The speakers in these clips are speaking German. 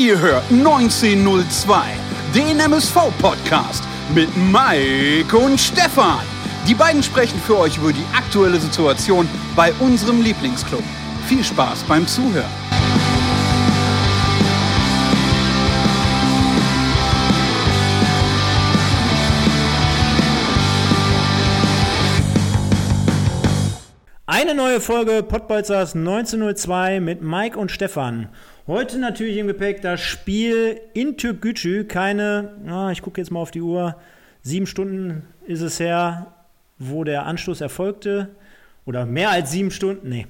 Ihr hört 1902, den MSV-Podcast mit Mike und Stefan. Die beiden sprechen für euch über die aktuelle Situation bei unserem Lieblingsclub. Viel Spaß beim Zuhören. Eine neue Folge Pottbolzers 1902 mit Mike und Stefan. Heute natürlich im Gepäck das Spiel in Türkgücü. Keine, ah, ich gucke jetzt mal auf die Uhr, sieben Stunden ist es her, wo der Anschluss erfolgte. Oder mehr als sieben Stunden, nee,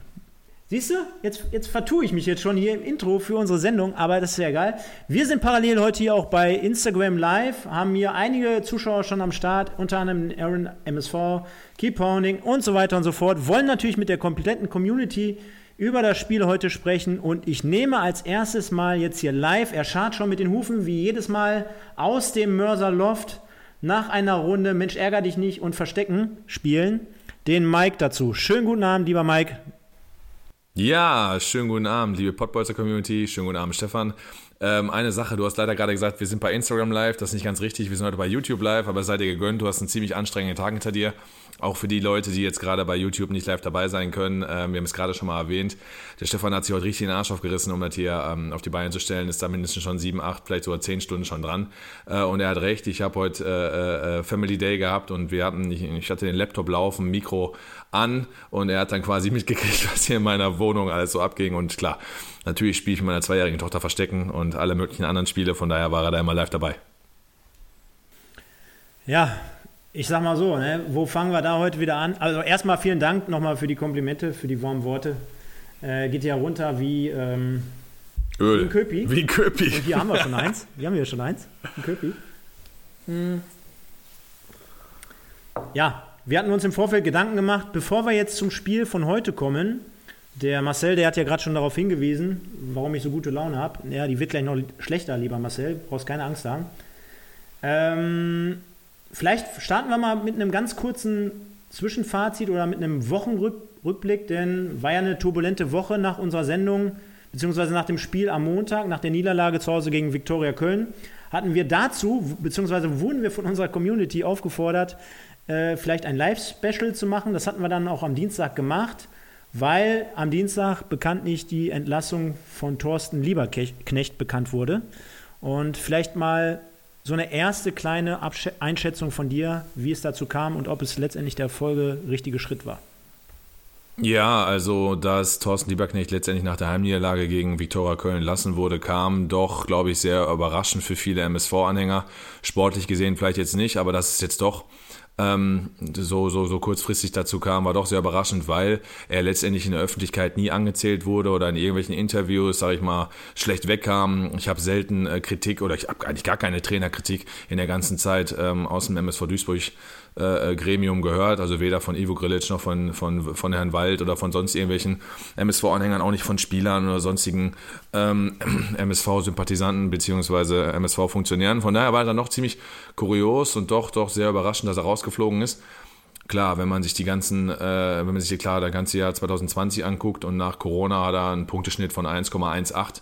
Siehst du, jetzt, jetzt vertue ich mich jetzt schon hier im Intro für unsere Sendung, aber das ist ja egal. Wir sind parallel heute hier auch bei Instagram Live, haben hier einige Zuschauer schon am Start, unter anderem Aaron MSV, Keep Pounding und so weiter und so fort. Wollen natürlich mit der kompletten Community über das Spiel heute sprechen und ich nehme als erstes mal jetzt hier live, er schart schon mit den Hufen, wie jedes Mal aus dem Mörser Loft nach einer Runde Mensch ärger dich nicht und Verstecken spielen, den Mike dazu. Schönen guten Abend, lieber Mike. Ja, schönen guten Abend, liebe Podbolzer Community. Schönen guten Abend, Stefan. Ähm, eine Sache, du hast leider gerade gesagt, wir sind bei Instagram live, das ist nicht ganz richtig, wir sind heute bei YouTube live, aber seid ihr gegönnt, du hast einen ziemlich anstrengenden Tag hinter dir. Auch für die Leute, die jetzt gerade bei YouTube nicht live dabei sein können, ähm, wir haben es gerade schon mal erwähnt, der Stefan hat sich heute richtig den Arsch aufgerissen, um das hier ähm, auf die Beine zu stellen, ist da mindestens schon sieben, acht, vielleicht sogar zehn Stunden schon dran. Äh, und er hat recht, ich habe heute äh, äh, Family Day gehabt und wir hatten, ich, ich hatte den Laptop laufen, Mikro an und er hat dann quasi mitgekriegt, was hier in meiner Wohnung alles so abging und klar, natürlich spiele ich mit meiner zweijährigen Tochter Verstecken und alle möglichen anderen Spiele, von daher war er da immer live dabei. Ja, ich sag mal so, ne, wo fangen wir da heute wieder an? Also erstmal vielen Dank nochmal für die Komplimente, für die warmen Worte. Äh, geht ja runter wie ähm, Öl. Wie Köpi. Wie Köpi. Und hier haben wir schon eins. Hier haben wir schon eins. Ein Köpi. Hm. Ja, wir hatten uns im Vorfeld Gedanken gemacht, bevor wir jetzt zum Spiel von heute kommen. Der Marcel, der hat ja gerade schon darauf hingewiesen, warum ich so gute Laune habe. Ja, die wird gleich noch schlechter, lieber Marcel. Brauchst keine Angst haben. Ähm, vielleicht starten wir mal mit einem ganz kurzen Zwischenfazit oder mit einem Wochenrückblick, denn war ja eine turbulente Woche nach unserer Sendung, beziehungsweise nach dem Spiel am Montag, nach der Niederlage zu Hause gegen Viktoria Köln, hatten wir dazu, beziehungsweise wurden wir von unserer Community aufgefordert, äh, vielleicht ein Live-Special zu machen. Das hatten wir dann auch am Dienstag gemacht, weil am Dienstag bekanntlich die Entlassung von Thorsten Lieberknecht bekannt wurde. Und vielleicht mal so eine erste kleine Absch Einschätzung von dir, wie es dazu kam und ob es letztendlich der Folge richtige Schritt war. Ja, also dass Thorsten Lieberknecht letztendlich nach der Heimniederlage gegen Viktoria Köln lassen wurde, kam doch, glaube ich, sehr überraschend für viele MSV-Anhänger. Sportlich gesehen vielleicht jetzt nicht, aber das ist jetzt doch ähm, so, so, so kurzfristig dazu kam, war doch sehr überraschend, weil er letztendlich in der Öffentlichkeit nie angezählt wurde oder in irgendwelchen Interviews, sage ich mal, schlecht wegkam. Ich habe selten äh, Kritik oder ich habe eigentlich gar keine Trainerkritik in der ganzen Zeit ähm, aus dem MSV Duisburg äh, Gremium gehört, also weder von Ivo Grilic noch von, von, von Herrn Wald oder von sonst irgendwelchen MSV-Anhängern, auch nicht von Spielern oder sonstigen ähm, MSV-Sympathisanten beziehungsweise MSV-Funktionären. Von daher war dann noch ziemlich kurios und doch, doch sehr überraschend, dass er rausgeflogen ist. Klar, wenn man sich die ganzen, äh, wenn man sich klar das ganze Jahr 2020 anguckt und nach Corona hat er einen Punkteschnitt von 1,18.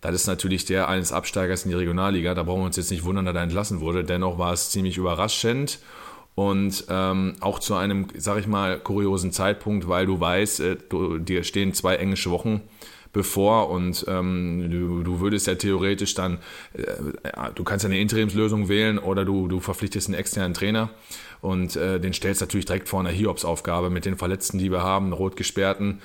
Das ist natürlich der eines Absteigers in die Regionalliga. Da brauchen wir uns jetzt nicht wundern, dass er entlassen wurde. Dennoch war es ziemlich überraschend und ähm, auch zu einem, sag ich mal, kuriosen Zeitpunkt, weil du weißt, äh, du, dir stehen zwei englische Wochen bevor und ähm, du, du würdest ja theoretisch dann, äh, du kannst ja eine Interimslösung wählen oder du, du verpflichtest einen externen Trainer und äh, den stellst natürlich direkt vor einer Hiobs-Aufgabe mit den Verletzten, die wir haben, rot gesperrten.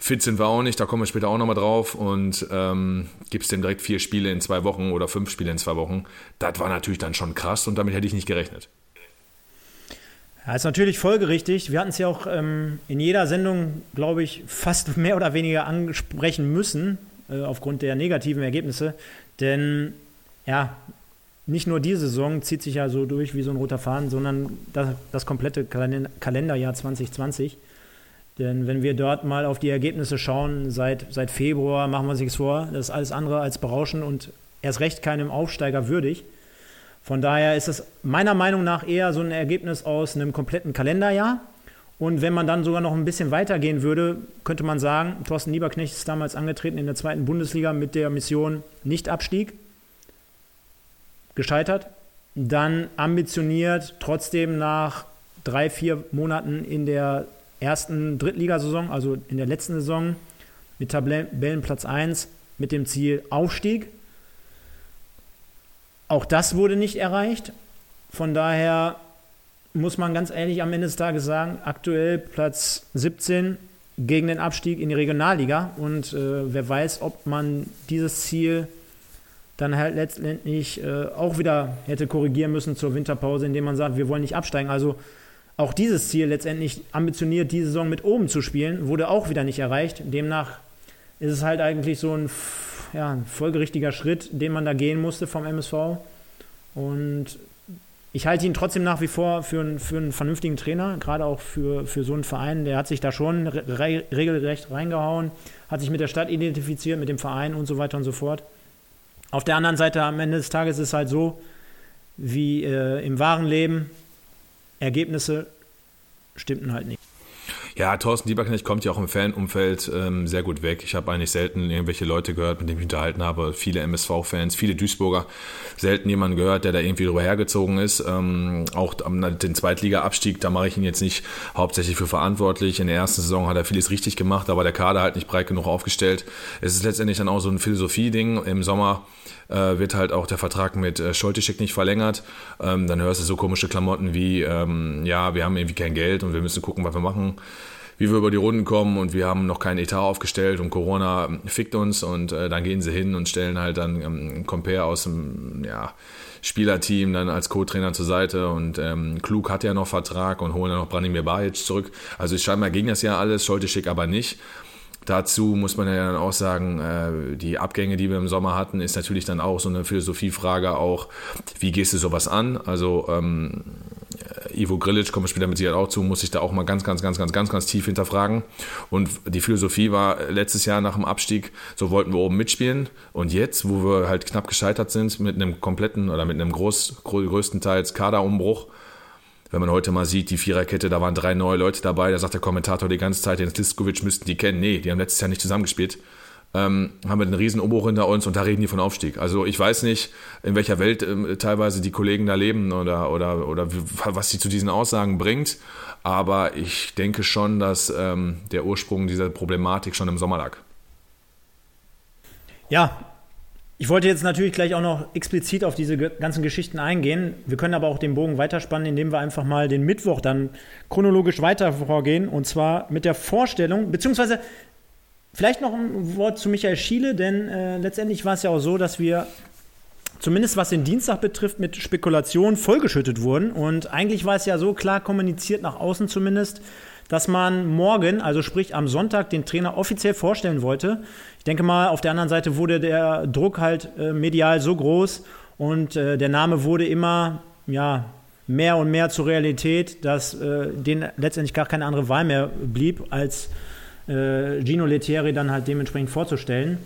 Fit sind wir auch nicht, da kommen wir später auch nochmal drauf und ähm, gibst dem direkt vier Spiele in zwei Wochen oder fünf Spiele in zwei Wochen. Das war natürlich dann schon krass und damit hätte ich nicht gerechnet. Ja, ist natürlich folgerichtig. Wir hatten es ja auch ähm, in jeder Sendung, glaube ich, fast mehr oder weniger ansprechen müssen, äh, aufgrund der negativen Ergebnisse. Denn ja, nicht nur diese Saison zieht sich ja so durch wie so ein roter Faden, sondern das, das komplette Kalenderjahr 2020. Denn wenn wir dort mal auf die Ergebnisse schauen, seit, seit Februar machen wir sich vor, das ist alles andere als berauschend und erst recht keinem Aufsteiger würdig. Von daher ist es meiner Meinung nach eher so ein Ergebnis aus einem kompletten Kalenderjahr Und wenn man dann sogar noch ein bisschen weitergehen würde, könnte man sagen, Thorsten Lieberknecht ist damals angetreten in der zweiten Bundesliga mit der Mission Nicht-Abstieg. Gescheitert. Dann ambitioniert, trotzdem nach drei, vier Monaten in der ersten Drittligasaison, also in der letzten Saison, mit Tabellenplatz 1 mit dem Ziel Aufstieg. Auch das wurde nicht erreicht. Von daher muss man ganz ehrlich am Ende des Tages sagen, aktuell Platz 17 gegen den Abstieg in die Regionalliga. Und äh, wer weiß, ob man dieses Ziel dann halt letztendlich äh, auch wieder hätte korrigieren müssen zur Winterpause, indem man sagt, wir wollen nicht absteigen. Also auch dieses Ziel letztendlich ambitioniert, die Saison mit oben zu spielen, wurde auch wieder nicht erreicht. Demnach ist es halt eigentlich so ein, ja, ein folgerichtiger Schritt, den man da gehen musste vom MSV. Und ich halte ihn trotzdem nach wie vor für, einen, für einen vernünftigen Trainer, gerade auch für, für so einen Verein. Der hat sich da schon re regelrecht reingehauen, hat sich mit der Stadt identifiziert, mit dem Verein und so weiter und so fort. Auf der anderen Seite, am Ende des Tages ist es halt so, wie äh, im wahren Leben, Ergebnisse stimmten halt nicht. Ja, Thorsten Lieberknecht kommt ja auch im Fanumfeld ähm, sehr gut weg. Ich habe eigentlich selten irgendwelche Leute gehört, mit denen ich unterhalten habe. Viele MSV-Fans, viele Duisburger. Selten jemanden gehört, der da irgendwie drüber hergezogen ist. Ähm, auch den Zweitliga-Abstieg, da mache ich ihn jetzt nicht hauptsächlich für verantwortlich. In der ersten Saison hat er vieles richtig gemacht, aber der Kader halt nicht breit genug aufgestellt. Es ist letztendlich dann auch so ein Philosophie-Ding. Im Sommer äh, wird halt auch der Vertrag mit äh, Scholtischek nicht verlängert. Ähm, dann hörst du so komische Klamotten wie, ähm, ja, wir haben irgendwie kein Geld und wir müssen gucken, was wir machen wie wir über die Runden kommen und wir haben noch keinen Etat aufgestellt und Corona fickt uns und äh, dann gehen sie hin und stellen halt dann ähm, Compare aus dem ja, Spielerteam dann als Co-Trainer zur Seite und ähm, Klug hat ja noch Vertrag und holen dann noch Branimir Bajic zurück. Also scheinbar ging das ja alles, Scholtischek aber nicht. Dazu muss man ja dann auch sagen, äh, die Abgänge, die wir im Sommer hatten, ist natürlich dann auch so eine Philosophiefrage auch, wie gehst du sowas an? Also ähm, Ivo Grilic, wir später mit Sicherheit auch zu, muss sich da auch mal ganz, ganz, ganz, ganz, ganz, ganz tief hinterfragen. Und die Philosophie war letztes Jahr nach dem Abstieg, so wollten wir oben mitspielen. Und jetzt, wo wir halt knapp gescheitert sind mit einem kompletten oder mit einem groß, größtenteils Kaderumbruch, wenn man heute mal sieht, die Viererkette, da waren drei neue Leute dabei, da sagt der Kommentator die ganze Zeit, den Sliskovic müssten die kennen. Nee, die haben letztes Jahr nicht zusammengespielt. Ähm, haben wir einen riesen Umbruch hinter uns und da reden die von Aufstieg. Also ich weiß nicht, in welcher Welt ähm, teilweise die Kollegen da leben oder, oder, oder was sie zu diesen Aussagen bringt, aber ich denke schon, dass ähm, der Ursprung dieser Problematik schon im Sommer lag. Ja, ich wollte jetzt natürlich gleich auch noch explizit auf diese ganzen Geschichten eingehen. Wir können aber auch den Bogen weiterspannen, indem wir einfach mal den Mittwoch dann chronologisch weiter vorgehen. Und zwar mit der Vorstellung, beziehungsweise vielleicht noch ein Wort zu Michael Schiele, denn äh, letztendlich war es ja auch so, dass wir zumindest was den Dienstag betrifft, mit Spekulationen vollgeschüttet wurden. Und eigentlich war es ja so klar kommuniziert, nach außen zumindest, dass man morgen, also sprich am Sonntag, den Trainer offiziell vorstellen wollte. Ich denke mal, auf der anderen Seite wurde der Druck halt äh, medial so groß und äh, der Name wurde immer, ja, mehr und mehr zur Realität, dass äh, denen letztendlich gar keine andere Wahl mehr blieb, als äh, Gino Lettieri dann halt dementsprechend vorzustellen.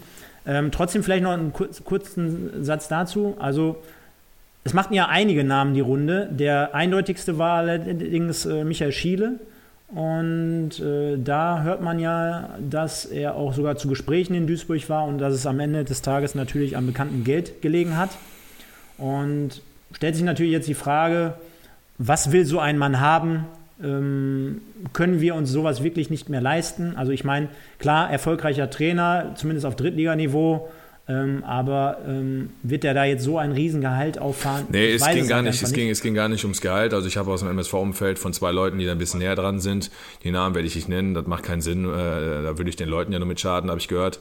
Ähm, trotzdem vielleicht noch einen kurzen Satz dazu. Also es machten ja einige Namen die Runde. Der eindeutigste war allerdings äh, Michael Schiele. Und äh, da hört man ja, dass er auch sogar zu Gesprächen in Duisburg war und dass es am Ende des Tages natürlich am bekannten Geld gelegen hat. Und stellt sich natürlich jetzt die Frage, was will so ein Mann haben? Ähm, können wir uns sowas wirklich nicht mehr leisten? Also ich meine, klar, erfolgreicher Trainer, zumindest auf Drittliganiveau, ähm, aber ähm, wird der da jetzt so ein Riesengehalt auffahren? Nee, es ging, gar nicht, es, ging, es ging gar nicht ums Gehalt. Also ich habe aus dem MSV-Umfeld von zwei Leuten, die da ein bisschen näher dran sind. Die Namen werde ich nicht nennen, das macht keinen Sinn. Äh, da würde ich den Leuten ja nur mit schaden, habe ich gehört,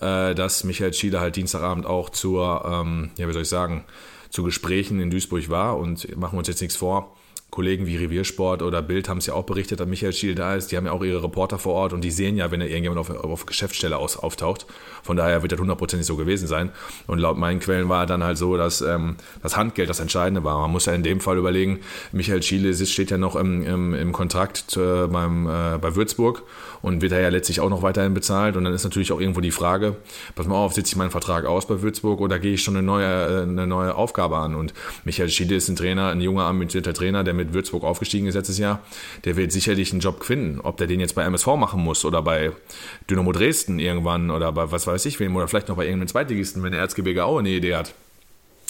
äh, dass Michael Schieder halt Dienstagabend auch zur, ähm, ja, wie soll ich sagen, zu Gesprächen in Duisburg war und machen wir uns jetzt nichts vor Kollegen wie Reviersport oder Bild haben es ja auch berichtet, dass Michael Schiel da ist. Die haben ja auch ihre Reporter vor Ort und die sehen ja, wenn da irgendjemand auf, auf Geschäftsstelle aus, auftaucht. Von daher wird das hundertprozentig so gewesen sein. Und laut meinen Quellen war dann halt so, dass ähm, das Handgeld das Entscheidende war. Man muss ja in dem Fall überlegen, Michael Schiele steht ja noch im, im, im Kontrakt äh, beim, äh, bei Würzburg und wird er ja letztlich auch noch weiterhin bezahlt. Und dann ist natürlich auch irgendwo die Frage, pass mal auf, sitze ich meinen Vertrag aus bei Würzburg oder gehe ich schon eine neue, äh, eine neue Aufgabe an? Und Michael Schiele ist ein Trainer, ein junger, ambitionierter Trainer, der mit Würzburg aufgestiegen ist letztes Jahr, der wird sicherlich einen Job finden. Ob der den jetzt bei MSV machen muss oder bei Dynamo Dresden irgendwann oder bei was weiß ich wem oder vielleicht noch bei irgendeinem Zweitligisten, wenn der Erzgebirge auch eine Idee hat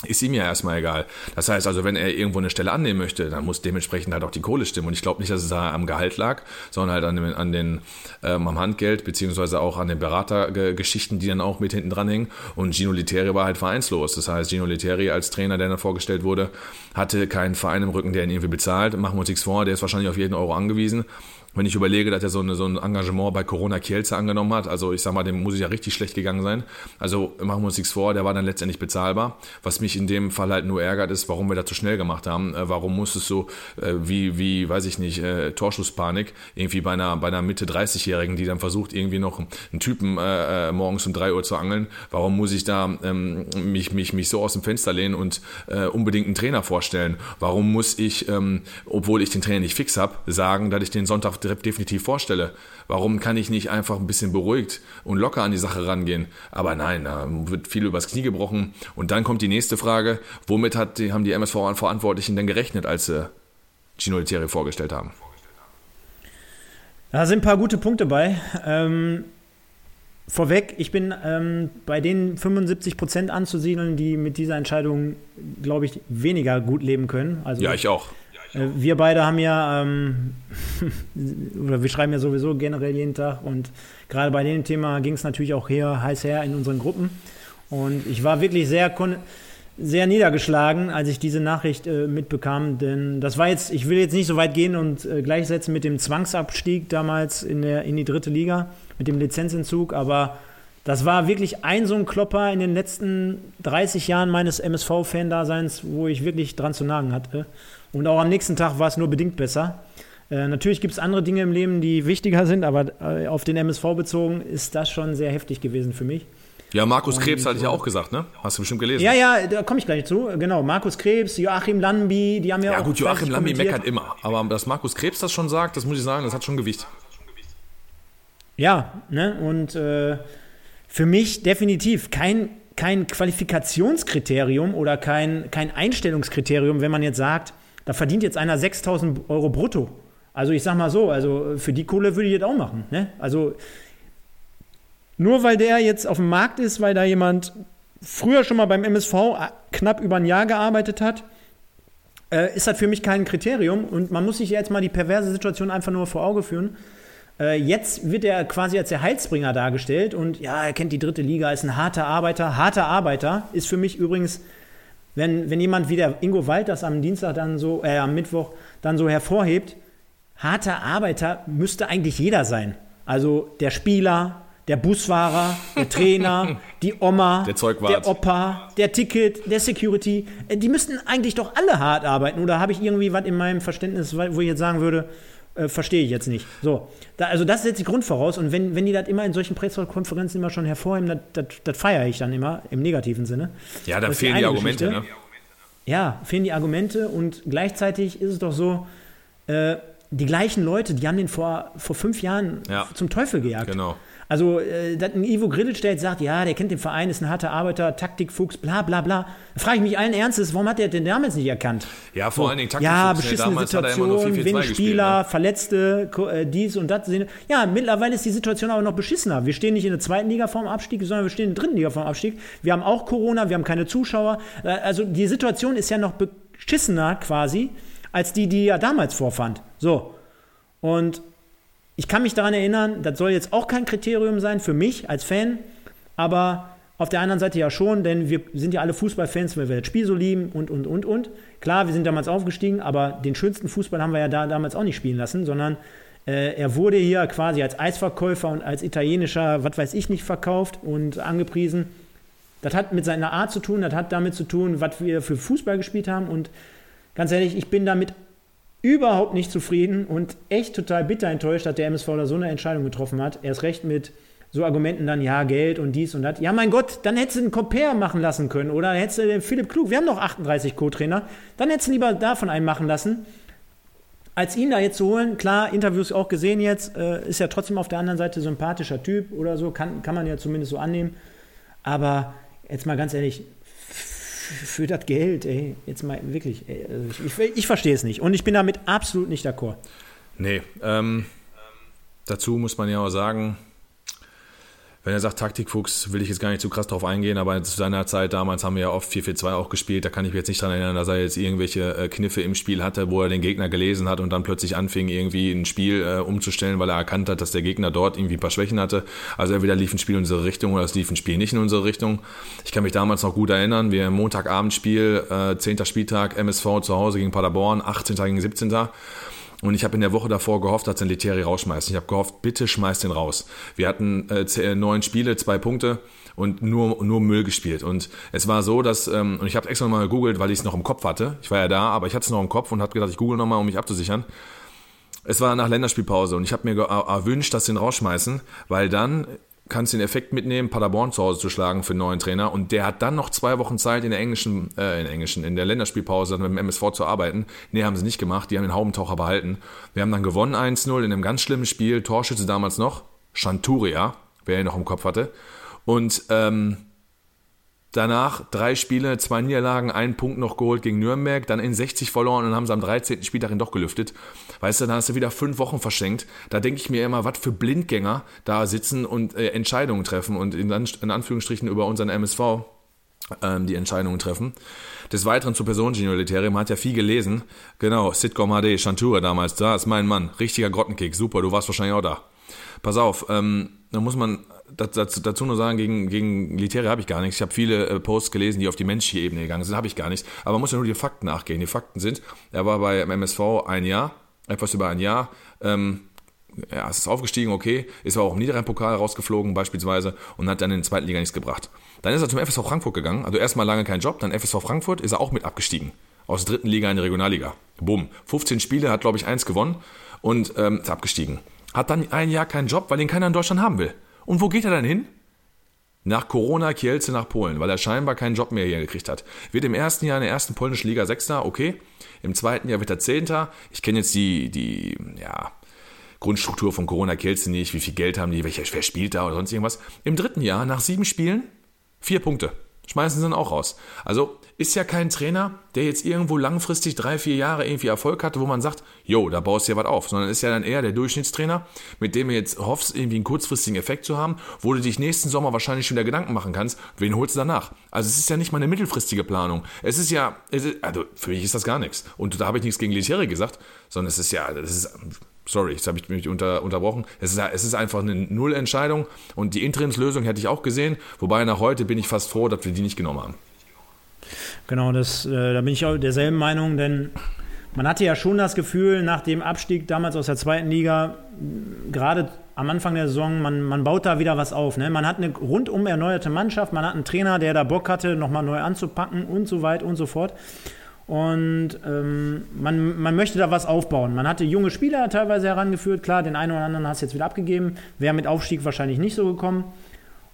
ist ihm ja erstmal egal. Das heißt also, wenn er irgendwo eine Stelle annehmen möchte, dann muss dementsprechend halt auch die Kohle stimmen. Und ich glaube nicht, dass es da am Gehalt lag, sondern halt an, den, an den ähm, am Handgeld, beziehungsweise auch an den Beratergeschichten, die dann auch mit hinten dran hängen. Und Gino Literi war halt vereinslos. Das heißt, Gino Literi als Trainer, der dann vorgestellt wurde, hatte keinen Verein im Rücken, der ihn irgendwie bezahlt. Machen wir uns nichts vor, der ist wahrscheinlich auf jeden Euro angewiesen wenn ich überlege, dass er so, eine, so ein Engagement bei Corona Kielce angenommen hat, also ich sag mal, dem muss es ja richtig schlecht gegangen sein. Also machen wir uns nichts vor, der war dann letztendlich bezahlbar. Was mich in dem Fall halt nur ärgert, ist, warum wir das zu schnell gemacht haben. Äh, warum muss es so äh, wie, wie, weiß ich nicht, äh, Torschusspanik, irgendwie bei einer, bei einer Mitte 30-Jährigen, die dann versucht, irgendwie noch einen Typen äh, äh, morgens um 3 Uhr zu angeln. Warum muss ich da ähm, mich, mich, mich so aus dem Fenster lehnen und äh, unbedingt einen Trainer vorstellen? Warum muss ich, ähm, obwohl ich den Trainer nicht fix habe, sagen, dass ich den Sonntag definitiv vorstelle. Warum kann ich nicht einfach ein bisschen beruhigt und locker an die Sache rangehen? Aber nein, da wird viel übers Knie gebrochen. Und dann kommt die nächste Frage, womit hat, haben die MSV-Verantwortlichen denn gerechnet, als sie Gino Lettieri vorgestellt haben? Da sind ein paar gute Punkte bei. Ähm, vorweg, ich bin ähm, bei den 75 Prozent anzusiedeln, die mit dieser Entscheidung, glaube ich, weniger gut leben können. Also, ja, ich auch. Äh, wir beide haben ja, ähm, oder wir schreiben ja sowieso generell jeden Tag und gerade bei dem Thema ging es natürlich auch hier heiß her in unseren Gruppen. Und ich war wirklich sehr, sehr niedergeschlagen, als ich diese Nachricht äh, mitbekam, denn das war jetzt, ich will jetzt nicht so weit gehen und äh, gleichsetzen mit dem Zwangsabstieg damals in, der, in die dritte Liga, mit dem Lizenzentzug, aber das war wirklich ein so ein Klopper in den letzten 30 Jahren meines MSV-Fan-Daseins, wo ich wirklich dran zu nagen hatte. Und auch am nächsten Tag war es nur bedingt besser. Äh, natürlich gibt es andere Dinge im Leben, die wichtiger sind, aber äh, auf den MSV bezogen ist das schon sehr heftig gewesen für mich. Ja, Markus Krebs hatte ich ja auch gesagt, ne? Hast du bestimmt gelesen. Ja, ja, da komme ich gleich zu. Genau, Markus Krebs, Joachim Lambi, die haben ja, ja auch. Ja, gut, Joachim Lambi meckert immer. Aber dass Markus Krebs das schon sagt, das muss ich sagen, das hat schon Gewicht. Ja, ne? Und äh, für mich definitiv kein, kein Qualifikationskriterium oder kein, kein Einstellungskriterium, wenn man jetzt sagt, da verdient jetzt einer 6000 Euro brutto. Also ich sag mal so, also für die Kohle würde ich das auch machen. Ne? Also nur weil der jetzt auf dem Markt ist, weil da jemand früher schon mal beim MSV knapp über ein Jahr gearbeitet hat, äh, ist das für mich kein Kriterium. Und man muss sich jetzt mal die perverse Situation einfach nur vor Auge führen. Äh, jetzt wird er quasi als der Heilsbringer dargestellt und ja, er kennt die dritte Liga, ist ein harter Arbeiter. Harter Arbeiter ist für mich übrigens wenn, wenn jemand wie der Ingo Wald das am Dienstag dann so, äh, am Mittwoch dann so hervorhebt, harter Arbeiter müsste eigentlich jeder sein. Also der Spieler, der Busfahrer, der Trainer, die Oma, der, der, Opa, der Ticket, der Security, äh, die müssten eigentlich doch alle hart arbeiten. Oder habe ich irgendwie was in meinem Verständnis, wo ich jetzt sagen würde, äh, verstehe ich jetzt nicht. So, da, also das setzt die Grund voraus. Und wenn, wenn die das immer in solchen Pressekonferenzen immer schon hervorheben, das feiere ich dann immer im negativen Sinne. Ja, da fehlen die, die Argumente, ne? Ja, fehlen die Argumente und gleichzeitig ist es doch so, äh, die gleichen Leute, die haben den vor, vor fünf Jahren ja. zum Teufel gejagt. Genau. Also, äh, dass ein Ivo Grilic, der jetzt sagt, ja, der kennt den Verein, ist ein harter Arbeiter, Taktikfuchs, bla bla bla. Da frage ich mich allen Ernstes, warum hat der den damals nicht erkannt? Ja, vor so, allen Dingen Taktikfuchs. Ja, beschissene ne, Situation, wenig Spieler, ne? Verletzte, äh, dies und das. Ja, mittlerweile ist die Situation aber noch beschissener. Wir stehen nicht in der zweiten Liga vorm Abstieg, sondern wir stehen in der dritten Liga vorm Abstieg. Wir haben auch Corona, wir haben keine Zuschauer. Äh, also, die Situation ist ja noch beschissener quasi, als die, die ja damals vorfand. So. Und ich kann mich daran erinnern, das soll jetzt auch kein Kriterium sein für mich als Fan, aber auf der anderen Seite ja schon, denn wir sind ja alle Fußballfans, weil wir das Spiel so lieben und, und, und, und. Klar, wir sind damals aufgestiegen, aber den schönsten Fußball haben wir ja da damals auch nicht spielen lassen, sondern äh, er wurde hier quasi als Eisverkäufer und als italienischer, was weiß ich nicht, verkauft und angepriesen. Das hat mit seiner Art zu tun, das hat damit zu tun, was wir für Fußball gespielt haben und ganz ehrlich, ich bin damit überhaupt nicht zufrieden und echt total bitter enttäuscht, dass der MSV da so eine Entscheidung getroffen hat. Erst recht mit so Argumenten dann, ja, Geld und dies und das. Ja, mein Gott, dann hättest du einen Compare machen lassen können oder hättest du den Philipp Klug, wir haben noch 38 Co-Trainer, dann hättest du lieber davon einen machen lassen, als ihn da jetzt zu holen. Klar, Interviews auch gesehen jetzt, äh, ist ja trotzdem auf der anderen Seite sympathischer Typ oder so, kann, kann man ja zumindest so annehmen. Aber jetzt mal ganz ehrlich, für das Geld, ey, jetzt mal wirklich, ey, also ich, ich, ich verstehe es nicht und ich bin damit absolut nicht d'accord. Nee, ähm, dazu muss man ja auch sagen, wenn er sagt Taktikfuchs, will ich jetzt gar nicht zu krass drauf eingehen, aber zu seiner Zeit damals haben wir ja oft 4-4-2 auch gespielt. Da kann ich mich jetzt nicht daran erinnern, dass er jetzt irgendwelche äh, Kniffe im Spiel hatte, wo er den Gegner gelesen hat und dann plötzlich anfing, irgendwie ein Spiel äh, umzustellen, weil er erkannt hat, dass der Gegner dort irgendwie ein paar Schwächen hatte. Also entweder lief ein Spiel in unsere Richtung oder es lief ein Spiel nicht in unsere Richtung. Ich kann mich damals noch gut erinnern, wir im Montagabendspiel, äh, 10. Spieltag, MSV zu Hause gegen Paderborn, 18. gegen 17. Und ich habe in der Woche davor gehofft, dass den Leteri rausschmeißt. Ich habe gehofft, bitte schmeiß den raus. Wir hatten äh, äh, neun Spiele, zwei Punkte und nur, nur Müll gespielt. Und es war so, dass, ähm, und ich habe extra nochmal gegoogelt, weil ich es noch im Kopf hatte. Ich war ja da, aber ich hatte es noch im Kopf und habe gedacht, ich google nochmal, um mich abzusichern. Es war nach Länderspielpause und ich habe mir erwünscht, dass sie ihn rausschmeißen, weil dann kannst den Effekt mitnehmen, Paderborn zu Hause zu schlagen für einen neuen Trainer. Und der hat dann noch zwei Wochen Zeit in der englischen, äh, in der englischen, in der Länderspielpause mit dem MSV zu arbeiten. Nee, haben sie nicht gemacht. Die haben den Haubentaucher behalten. Wir haben dann gewonnen 1-0 in einem ganz schlimmen Spiel. Torschütze damals noch. Chanturia, wer ihn noch im Kopf hatte. Und ähm, Danach drei Spiele, zwei Niederlagen, einen Punkt noch geholt gegen Nürnberg, dann in 60 verloren und haben sie am 13. Spieltag ihn doch gelüftet. Weißt du, dann hast du wieder fünf Wochen verschenkt. Da denke ich mir immer, was für Blindgänger da sitzen und äh, Entscheidungen treffen und in, in, Anführungsstrichen über unseren MSV ähm, die Entscheidungen treffen. Des Weiteren zur Personengenialität, man hat ja viel gelesen. Genau, Sitcom HD, Chantura damals, da ist mein Mann. Richtiger Grottenkick, super, du warst wahrscheinlich auch da. Pass auf, ähm, da muss man dazu, dazu nur sagen, gegen, gegen Litere habe ich gar nichts. Ich habe viele äh, Posts gelesen, die auf die menschliche Ebene gegangen sind, habe ich gar nichts. Aber man muss ja nur die Fakten nachgehen. Die Fakten sind, er war bei MSV ein Jahr, etwas über ein Jahr. Ähm, ja, es ist aufgestiegen, okay, ist aber auch im Niederrhein-Pokal rausgeflogen beispielsweise und hat dann in der zweiten Liga nichts gebracht. Dann ist er zum FSV Frankfurt gegangen, also erstmal lange kein Job, dann FSV Frankfurt ist er auch mit abgestiegen. Aus der dritten Liga in die Regionalliga. Bumm. 15 Spiele, hat glaube ich eins gewonnen und ähm, ist abgestiegen. Hat dann ein Jahr keinen Job, weil ihn keiner in Deutschland haben will. Und wo geht er dann hin? Nach Corona Kielce nach Polen, weil er scheinbar keinen Job mehr hier gekriegt hat. Wird im ersten Jahr in der ersten polnischen Liga Sechster, okay. Im zweiten Jahr wird er Zehnter. Ich kenne jetzt die, die, ja, Grundstruktur von Corona Kielce nicht, wie viel Geld haben die, welcher, wer spielt da oder sonst irgendwas. Im dritten Jahr, nach sieben Spielen, vier Punkte. Schmeißen sie dann auch raus. Also ist ja kein Trainer, der jetzt irgendwo langfristig drei, vier Jahre irgendwie Erfolg hatte, wo man sagt, jo, da baust du ja was auf, sondern ist ja dann eher der Durchschnittstrainer, mit dem du jetzt hoffst, irgendwie einen kurzfristigen Effekt zu haben, wo du dich nächsten Sommer wahrscheinlich schon wieder Gedanken machen kannst, wen holst du danach? Also es ist ja nicht mal eine mittelfristige Planung. Es ist ja, es ist, also für mich ist das gar nichts. Und da habe ich nichts gegen Letieri gesagt, sondern es ist ja, das ist Sorry, jetzt habe ich mich unter, unterbrochen. Es ist, es ist einfach eine Nullentscheidung und die Interimslösung hätte ich auch gesehen, wobei nach heute bin ich fast froh, dass wir die nicht genommen haben. Genau, das, äh, da bin ich auch derselben Meinung, denn man hatte ja schon das Gefühl, nach dem Abstieg damals aus der zweiten Liga, gerade am Anfang der Saison, man, man baut da wieder was auf. Ne? Man hat eine rundum erneuerte Mannschaft, man hat einen Trainer, der da Bock hatte, nochmal neu anzupacken und so weiter und so fort. Und ähm, man, man möchte da was aufbauen. Man hatte junge Spieler teilweise herangeführt. Klar, den einen oder anderen hast du jetzt wieder abgegeben. Wäre mit Aufstieg wahrscheinlich nicht so gekommen.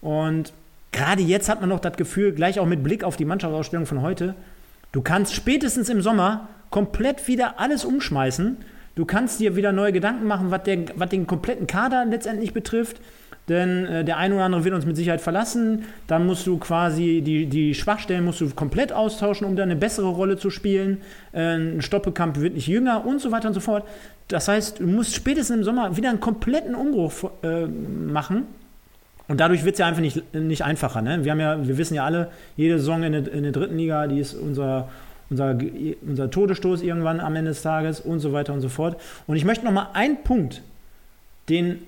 Und gerade jetzt hat man noch das Gefühl, gleich auch mit Blick auf die Mannschaftsausstellung von heute, du kannst spätestens im Sommer komplett wieder alles umschmeißen. Du kannst dir wieder neue Gedanken machen, was, der, was den kompletten Kader letztendlich betrifft denn äh, der eine oder andere wird uns mit Sicherheit verlassen. Dann musst du quasi die, die Schwachstellen musst du komplett austauschen, um da eine bessere Rolle zu spielen. Äh, ein Stoppekampf wird nicht jünger und so weiter und so fort. Das heißt, du musst spätestens im Sommer wieder einen kompletten Umbruch äh, machen. Und dadurch wird es ja einfach nicht, nicht einfacher. Ne? Wir, haben ja, wir wissen ja alle, jede Saison in der, in der dritten Liga, die ist unser, unser, unser Todesstoß irgendwann am Ende des Tages und so weiter und so fort. Und ich möchte noch mal einen Punkt, den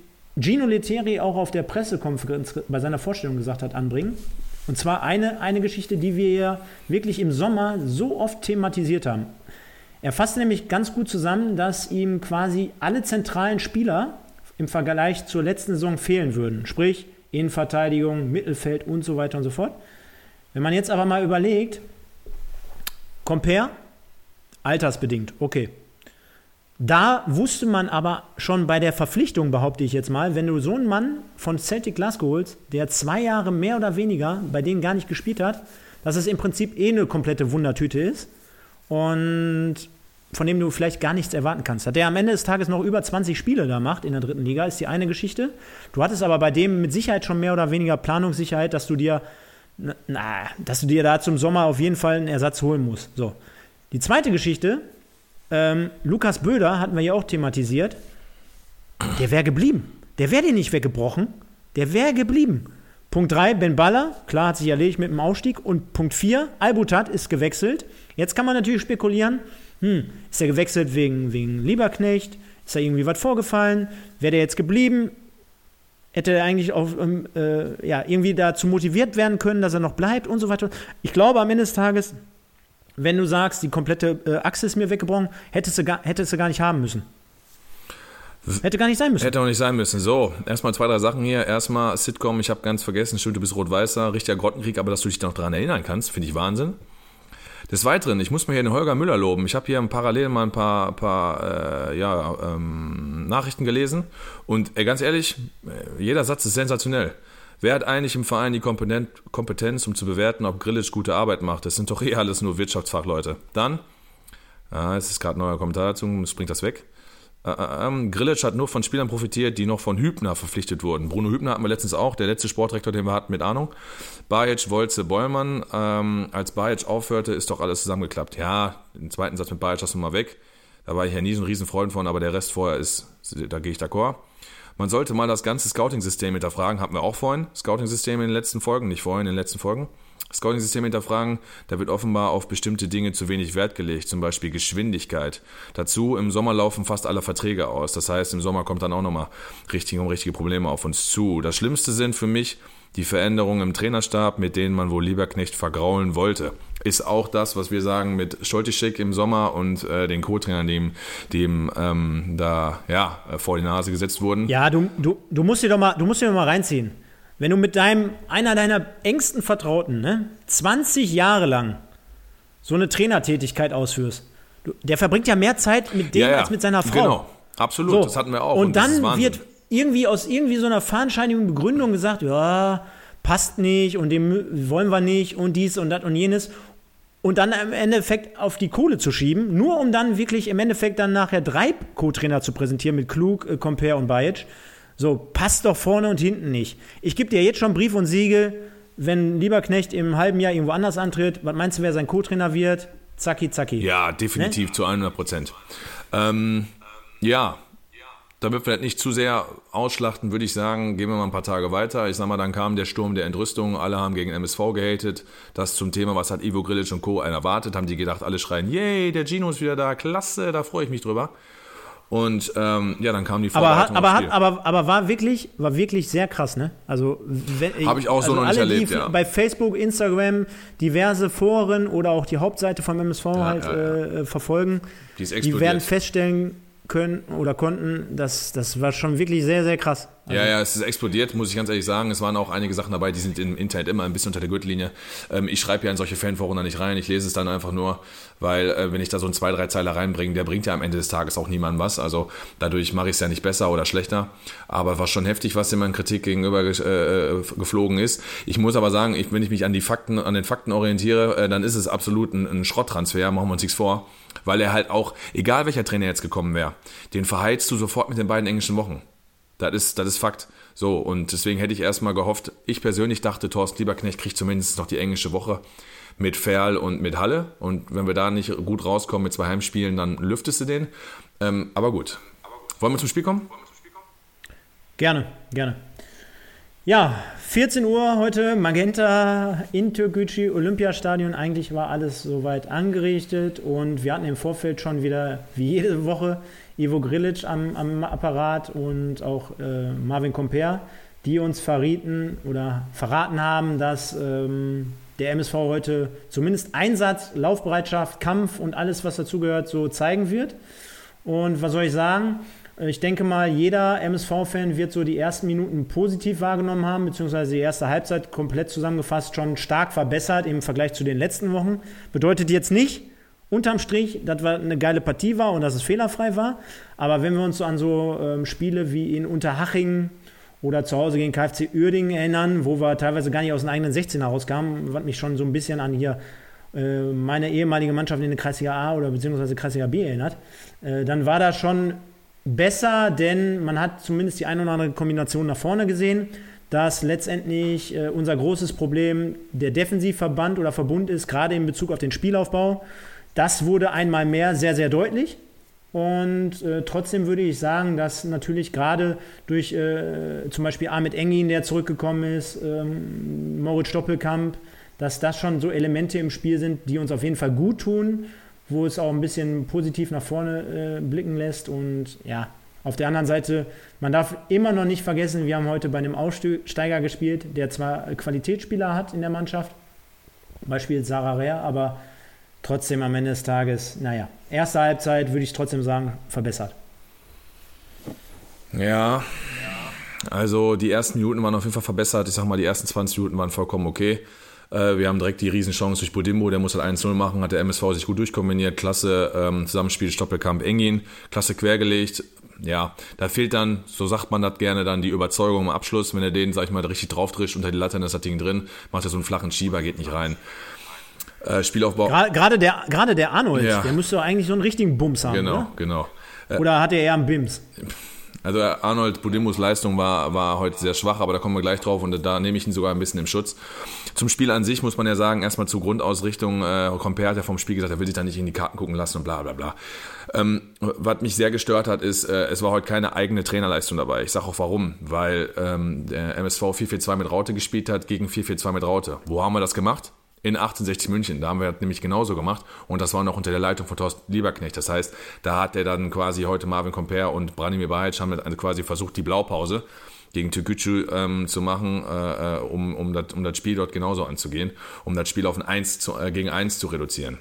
Gino Leteri auch auf der Pressekonferenz bei seiner Vorstellung gesagt hat, anbringen. Und zwar eine, eine Geschichte, die wir ja wirklich im Sommer so oft thematisiert haben. Er fasste nämlich ganz gut zusammen, dass ihm quasi alle zentralen Spieler im Vergleich zur letzten Saison fehlen würden. Sprich, Innenverteidigung, Mittelfeld und so weiter und so fort. Wenn man jetzt aber mal überlegt, Compare, altersbedingt, okay. Da wusste man aber schon bei der Verpflichtung, behaupte ich jetzt mal, wenn du so einen Mann von Celtic Glasgow holst, der zwei Jahre mehr oder weniger bei denen gar nicht gespielt hat, dass es im Prinzip eh eine komplette Wundertüte ist und von dem du vielleicht gar nichts erwarten kannst. Dass der am Ende des Tages noch über 20 Spiele da macht in der dritten Liga, ist die eine Geschichte. Du hattest aber bei dem mit Sicherheit schon mehr oder weniger Planungssicherheit, dass du dir na, dass du dir da zum Sommer auf jeden Fall einen Ersatz holen musst. So. Die zweite Geschichte, ähm, Lukas Böder hatten wir ja auch thematisiert. Der wäre geblieben. Der wäre nicht weggebrochen. Der wäre geblieben. Punkt 3, Ben Baller, klar, hat sich erledigt mit dem Ausstieg. Und Punkt 4, Albutat ist gewechselt. Jetzt kann man natürlich spekulieren, hm, ist er gewechselt wegen, wegen Lieberknecht? Ist da irgendwie was vorgefallen? Wäre der jetzt geblieben? Hätte er eigentlich auch ähm, äh, ja, irgendwie dazu motiviert werden können, dass er noch bleibt und so weiter. Ich glaube, am Ende des Tages, wenn du sagst, die komplette äh, Achse ist mir weggebrochen, hättest du, gar, hättest du gar nicht haben müssen. Hätte gar nicht sein müssen. Hätte auch nicht sein müssen. So, erstmal zwei, drei Sachen hier. Erstmal Sitcom, ich habe ganz vergessen, stimmt, du bist Rot-Weißer, richtiger Grottenkrieg, aber dass du dich noch daran erinnern kannst, finde ich Wahnsinn. Des Weiteren, ich muss mir hier den Holger Müller loben. Ich habe hier parallel mal ein paar, paar äh, ja, ähm, Nachrichten gelesen und äh, ganz ehrlich, äh, jeder Satz ist sensationell. Wer hat eigentlich im Verein die Kompetenz, um zu bewerten, ob Grillitsch gute Arbeit macht? Das sind doch eh alles nur Wirtschaftsfachleute. Dann, äh, es ist gerade ein neuer Kommentar dazu, das bringt das weg. Äh, äh, ähm, Grillitsch hat nur von Spielern profitiert, die noch von Hübner verpflichtet wurden. Bruno Hübner hatten wir letztens auch, der letzte Sportrektor, den wir hatten, mit Ahnung. Bajic, Wolze, Bollmann. Ähm, als Bajic aufhörte, ist doch alles zusammengeklappt. Ja, den zweiten Satz mit Bajic lassen wir mal weg. Da war ich ja nie so ein Riesenfreund von, aber der Rest vorher ist, da gehe ich d'accord. Man sollte mal das ganze Scouting-System hinterfragen, hatten wir auch vorhin. Scouting-System in den letzten Folgen, nicht vorhin, in den letzten Folgen. Scouting-System hinterfragen, da wird offenbar auf bestimmte Dinge zu wenig Wert gelegt, zum Beispiel Geschwindigkeit. Dazu im Sommer laufen fast alle Verträge aus. Das heißt, im Sommer kommt dann auch nochmal richtige und richtige Probleme auf uns zu. Das Schlimmste sind für mich die Veränderungen im Trainerstab, mit denen man wohl Lieberknecht vergraulen wollte. Ist auch das, was wir sagen mit Scholtischek im Sommer und äh, den Co-Trainern, die dem ähm, da ja, vor die Nase gesetzt wurden. Ja, du, du, du musst dir doch mal, du musst dir mal reinziehen. Wenn du mit deinem, einer deiner engsten Vertrauten, ne, 20 Jahre lang so eine Trainertätigkeit ausführst, du, der verbringt ja mehr Zeit mit dem ja, ja. als mit seiner Frau. Genau, absolut, so. das hatten wir auch. Und, und dann wird irgendwie aus irgendwie so einer fahnenscheinigen Begründung gesagt, ja, passt nicht und dem wollen wir nicht und dies und das und jenes. Und dann im Endeffekt auf die Kohle zu schieben, nur um dann wirklich im Endeffekt dann nachher drei Co-Trainer zu präsentieren mit Klug, äh, Compare und Bajic. So, passt doch vorne und hinten nicht. Ich gebe dir jetzt schon Brief und Siegel, wenn Lieberknecht im halben Jahr irgendwo anders antritt, was meinst du, wer sein Co-Trainer wird? Zacki, zacki. Ja, definitiv ne? zu 100 Prozent. Ähm, ja, damit wir das nicht zu sehr ausschlachten, würde ich sagen, gehen wir mal ein paar Tage weiter. Ich sag mal, dann kam der Sturm der Entrüstung, alle haben gegen MSV gehatet. Das zum Thema, was hat Ivo Grilic und Co. erwartet, haben die gedacht, alle schreien, yay, der Gino ist wieder da, klasse, da freue ich mich drüber. Und ähm, ja, dann kam die Vorbereitung aber, hat, aber, aber, aber war wirklich, war wirklich sehr krass, ne? Also habe ich auch so also noch nicht alle, erlebt, die ja. Bei Facebook, Instagram, diverse Foren oder auch die Hauptseite vom MSV ja, halt ja, äh, verfolgen, die, die werden feststellen können oder konnten, das, das war schon wirklich sehr, sehr krass. Also ja, ja, es ist explodiert, muss ich ganz ehrlich sagen. Es waren auch einige Sachen dabei, die sind im Internet immer ein bisschen unter der Gürtellinie. Ähm, ich schreibe ja in solche Fanforen da nicht rein, ich lese es dann einfach nur, weil äh, wenn ich da so ein zwei, drei Zeiler reinbringe, der bringt ja am Ende des Tages auch niemandem was. Also dadurch mache ich es ja nicht besser oder schlechter. Aber war schon heftig, was immer in Kritik gegenüber äh, äh, geflogen ist. Ich muss aber sagen, ich, wenn ich mich an die Fakten, an den Fakten orientiere, äh, dann ist es absolut ein, ein Schrotttransfer, machen wir uns nichts vor weil er halt auch, egal welcher Trainer jetzt gekommen wäre, den verheizt du sofort mit den beiden englischen Wochen. Das ist, das ist Fakt. So, und deswegen hätte ich erstmal gehofft, ich persönlich dachte, Thorsten Lieberknecht kriegt zumindest noch die englische Woche mit Ferl und mit Halle. Und wenn wir da nicht gut rauskommen mit zwei Heimspielen, dann lüftest du den. Ähm, aber gut. Wollen wir zum Spiel kommen? Gerne, gerne. Ja, 14 Uhr heute, Magenta in Türkgücü, Olympiastadion. Eigentlich war alles soweit angerichtet und wir hatten im Vorfeld schon wieder, wie jede Woche, Ivo Grilic am, am Apparat und auch äh, Marvin Comper, die uns verrieten oder verraten haben, dass ähm, der MSV heute zumindest Einsatz, Laufbereitschaft, Kampf und alles, was dazugehört, so zeigen wird. Und was soll ich sagen? Ich denke mal, jeder MSV-Fan wird so die ersten Minuten positiv wahrgenommen haben, beziehungsweise die erste Halbzeit komplett zusammengefasst schon stark verbessert im Vergleich zu den letzten Wochen. Bedeutet jetzt nicht, unterm Strich, dass das eine geile Partie war und dass es fehlerfrei war. Aber wenn wir uns so an so ähm, Spiele wie in Unterhaching oder zu Hause gegen KfC Uerdingen erinnern, wo wir teilweise gar nicht aus dem eigenen 16er rauskamen, was mich schon so ein bisschen an hier äh, meine ehemalige Mannschaft in der Kreisliga A oder beziehungsweise Kreisliga B erinnert, äh, dann war das schon besser, denn man hat zumindest die eine oder andere Kombination nach vorne gesehen. dass letztendlich äh, unser großes Problem der Defensivverband oder Verbund ist, gerade in Bezug auf den Spielaufbau. Das wurde einmal mehr sehr, sehr deutlich. Und äh, trotzdem würde ich sagen, dass natürlich gerade durch äh, zum Beispiel Ahmed Engin, der zurückgekommen ist, ähm, Moritz Doppelkamp, dass das schon so Elemente im Spiel sind, die uns auf jeden Fall gut tun, wo es auch ein bisschen positiv nach vorne äh, blicken lässt. Und ja, auf der anderen Seite, man darf immer noch nicht vergessen, wir haben heute bei einem Aussteiger gespielt, der zwar Qualitätsspieler hat in der Mannschaft, Beispiel Sarah Rea, aber trotzdem am Ende des Tages, naja, erste Halbzeit würde ich trotzdem sagen, verbessert. Ja, also die ersten Minuten waren auf jeden Fall verbessert. Ich sag mal, die ersten 20 Minuten waren vollkommen okay. Äh, wir haben direkt die Riesenchance durch Budimbo, der muss halt 1-0 machen, hat der MSV sich gut durchkombiniert, klasse ähm, Zusammenspiel, Stoppelkamp Engin, klasse quergelegt. Ja, da fehlt dann, so sagt man das gerne, dann die Überzeugung im Abschluss. Wenn er den, sag ich mal, richtig draufdrischt unter die Latte, dann ist das Ding drin, macht er so einen flachen Schieber, geht nicht rein. Äh, Spielaufbau. Gerade der, gerade der Arnold, ja. der müsste eigentlich so einen richtigen Bums haben. Genau, oder? genau. Oder hat er eher einen Bims? Also Arnold Budimus Leistung war, war heute sehr schwach, aber da kommen wir gleich drauf und da nehme ich ihn sogar ein bisschen im Schutz. Zum Spiel an sich muss man ja sagen, erstmal zur Grundausrichtung, äh, Compare hat ja vom Spiel gesagt, er will sich da nicht in die Karten gucken lassen und bla bla bla. Ähm, was mich sehr gestört hat, ist, äh, es war heute keine eigene Trainerleistung dabei. Ich sage auch warum, weil ähm, der MSV 4-4-2 mit Raute gespielt hat gegen 4-4-2 mit Raute. Wo haben wir das gemacht? In 1860 München. Da haben wir das nämlich genauso gemacht und das war noch unter der Leitung von Thorsten Lieberknecht. Das heißt, da hat er dann quasi heute Marvin Comper und Branimir Bajic haben also quasi versucht, die Blaupause gegen Türkgücü ähm, zu machen, äh, äh, um, um, das, um das Spiel dort genauso anzugehen, um das Spiel auf ein 1 zu, äh, gegen 1 zu reduzieren.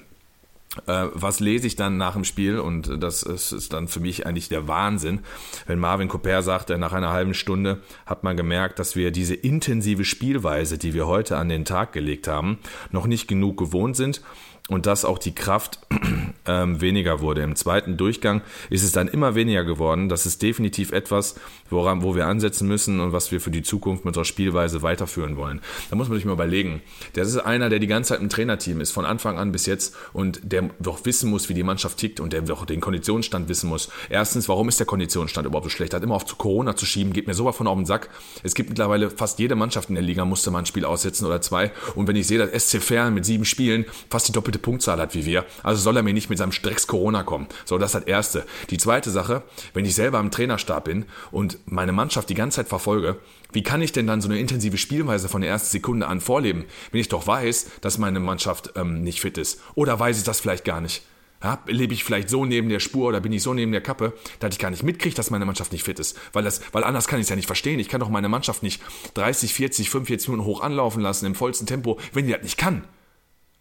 Äh, was lese ich dann nach dem Spiel? Und das ist, ist dann für mich eigentlich der Wahnsinn, wenn Marvin Cooper sagt, nach einer halben Stunde hat man gemerkt, dass wir diese intensive Spielweise, die wir heute an den Tag gelegt haben, noch nicht genug gewohnt sind und dass auch die Kraft ähm, weniger wurde. Im zweiten Durchgang ist es dann immer weniger geworden. Das ist definitiv etwas, woran, wo wir ansetzen müssen und was wir für die Zukunft mit unserer Spielweise weiterführen wollen. Da muss man sich mal überlegen. Das ist einer, der die ganze Zeit im Trainerteam ist, von Anfang an bis jetzt und der doch wissen muss, wie die Mannschaft tickt und der doch den Konditionsstand wissen muss. Erstens, warum ist der Konditionsstand überhaupt so schlecht? Hat immer auf zu Corona zu schieben, geht mir sowas von auf den Sack. Es gibt mittlerweile fast jede Mannschaft in der Liga musste mal ein Spiel aussetzen oder zwei. Und wenn ich sehe, dass SC Fern mit sieben Spielen fast die doppelte doppelte Punktzahl hat wie wir. Also soll er mir nicht mit seinem Strecks Corona kommen. So, das ist das Erste. Die zweite Sache, wenn ich selber im Trainerstab bin und meine Mannschaft die ganze Zeit verfolge, wie kann ich denn dann so eine intensive Spielweise von der ersten Sekunde an vorleben, wenn ich doch weiß, dass meine Mannschaft ähm, nicht fit ist? Oder weiß ich das vielleicht gar nicht? Ja, lebe ich vielleicht so neben der Spur oder bin ich so neben der Kappe, dass ich gar nicht mitkriege, dass meine Mannschaft nicht fit ist. Weil, das, weil anders kann ich es ja nicht verstehen. Ich kann doch meine Mannschaft nicht 30, 40, 45 Minuten hoch anlaufen lassen im vollsten Tempo, wenn die das nicht kann.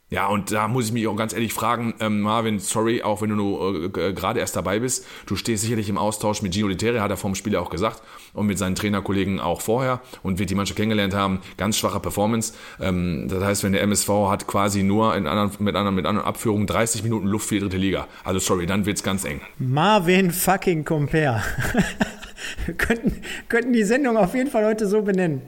Ja, und da muss ich mich auch ganz ehrlich fragen, ähm, Marvin, sorry, auch wenn du nur äh, gerade erst dabei bist, du stehst sicherlich im Austausch mit Gino Litere, hat er vom Spiel auch gesagt, und mit seinen Trainerkollegen auch vorher und wird die Mannschaft kennengelernt haben, ganz schwache Performance. Ähm, das heißt, wenn der MSV hat quasi nur in anderen, mit anderen, mit anderen Abführungen 30 Minuten Luft für die dritte Liga. Also sorry, dann wird's ganz eng. Marvin fucking Compare. Könnten, könnten die Sendung auf jeden Fall heute so benennen.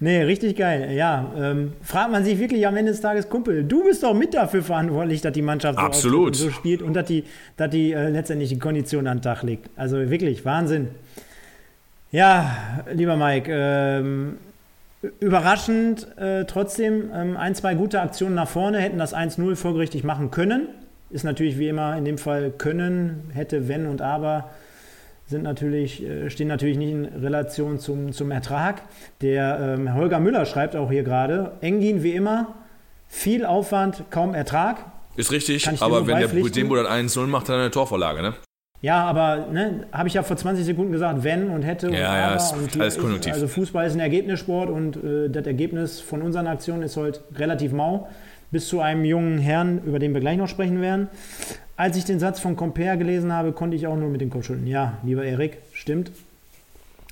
Nee, richtig geil. Ja, ähm, fragt man sich wirklich am Ende des Tages, Kumpel, du bist doch mit dafür verantwortlich, dass die Mannschaft so, Absolut. so spielt und dass die, dass die äh, letztendlich die Kondition an den Tag legt. Also wirklich, Wahnsinn. Ja, lieber Mike, ähm, überraschend äh, trotzdem ähm, ein, zwei gute Aktionen nach vorne, hätten das 1-0 folgerichtig machen können. Ist natürlich wie immer in dem Fall können, hätte, wenn und aber sind natürlich, äh, stehen natürlich nicht in Relation zum, zum Ertrag. Der ähm, Holger Müller schreibt auch hier gerade, Engin wie immer, viel Aufwand, kaum Ertrag. Ist richtig, aber wenn der Budembo dann 1-0 macht, dann eine Torvorlage, ne? Ja, aber ne, habe ich ja vor 20 Sekunden gesagt, wenn und hätte und ja, aber. Ja, ist und alles konjunktiv. also Fußball ist ein Ergebnissport und äh, das Ergebnis von unseren Aktionen ist heute relativ mau. Bis zu einem jungen Herrn, über den wir gleich noch sprechen werden. Als ich den Satz von Compare gelesen habe, konnte ich auch nur mit dem Kopf schütteln. Ja, lieber Erik, stimmt.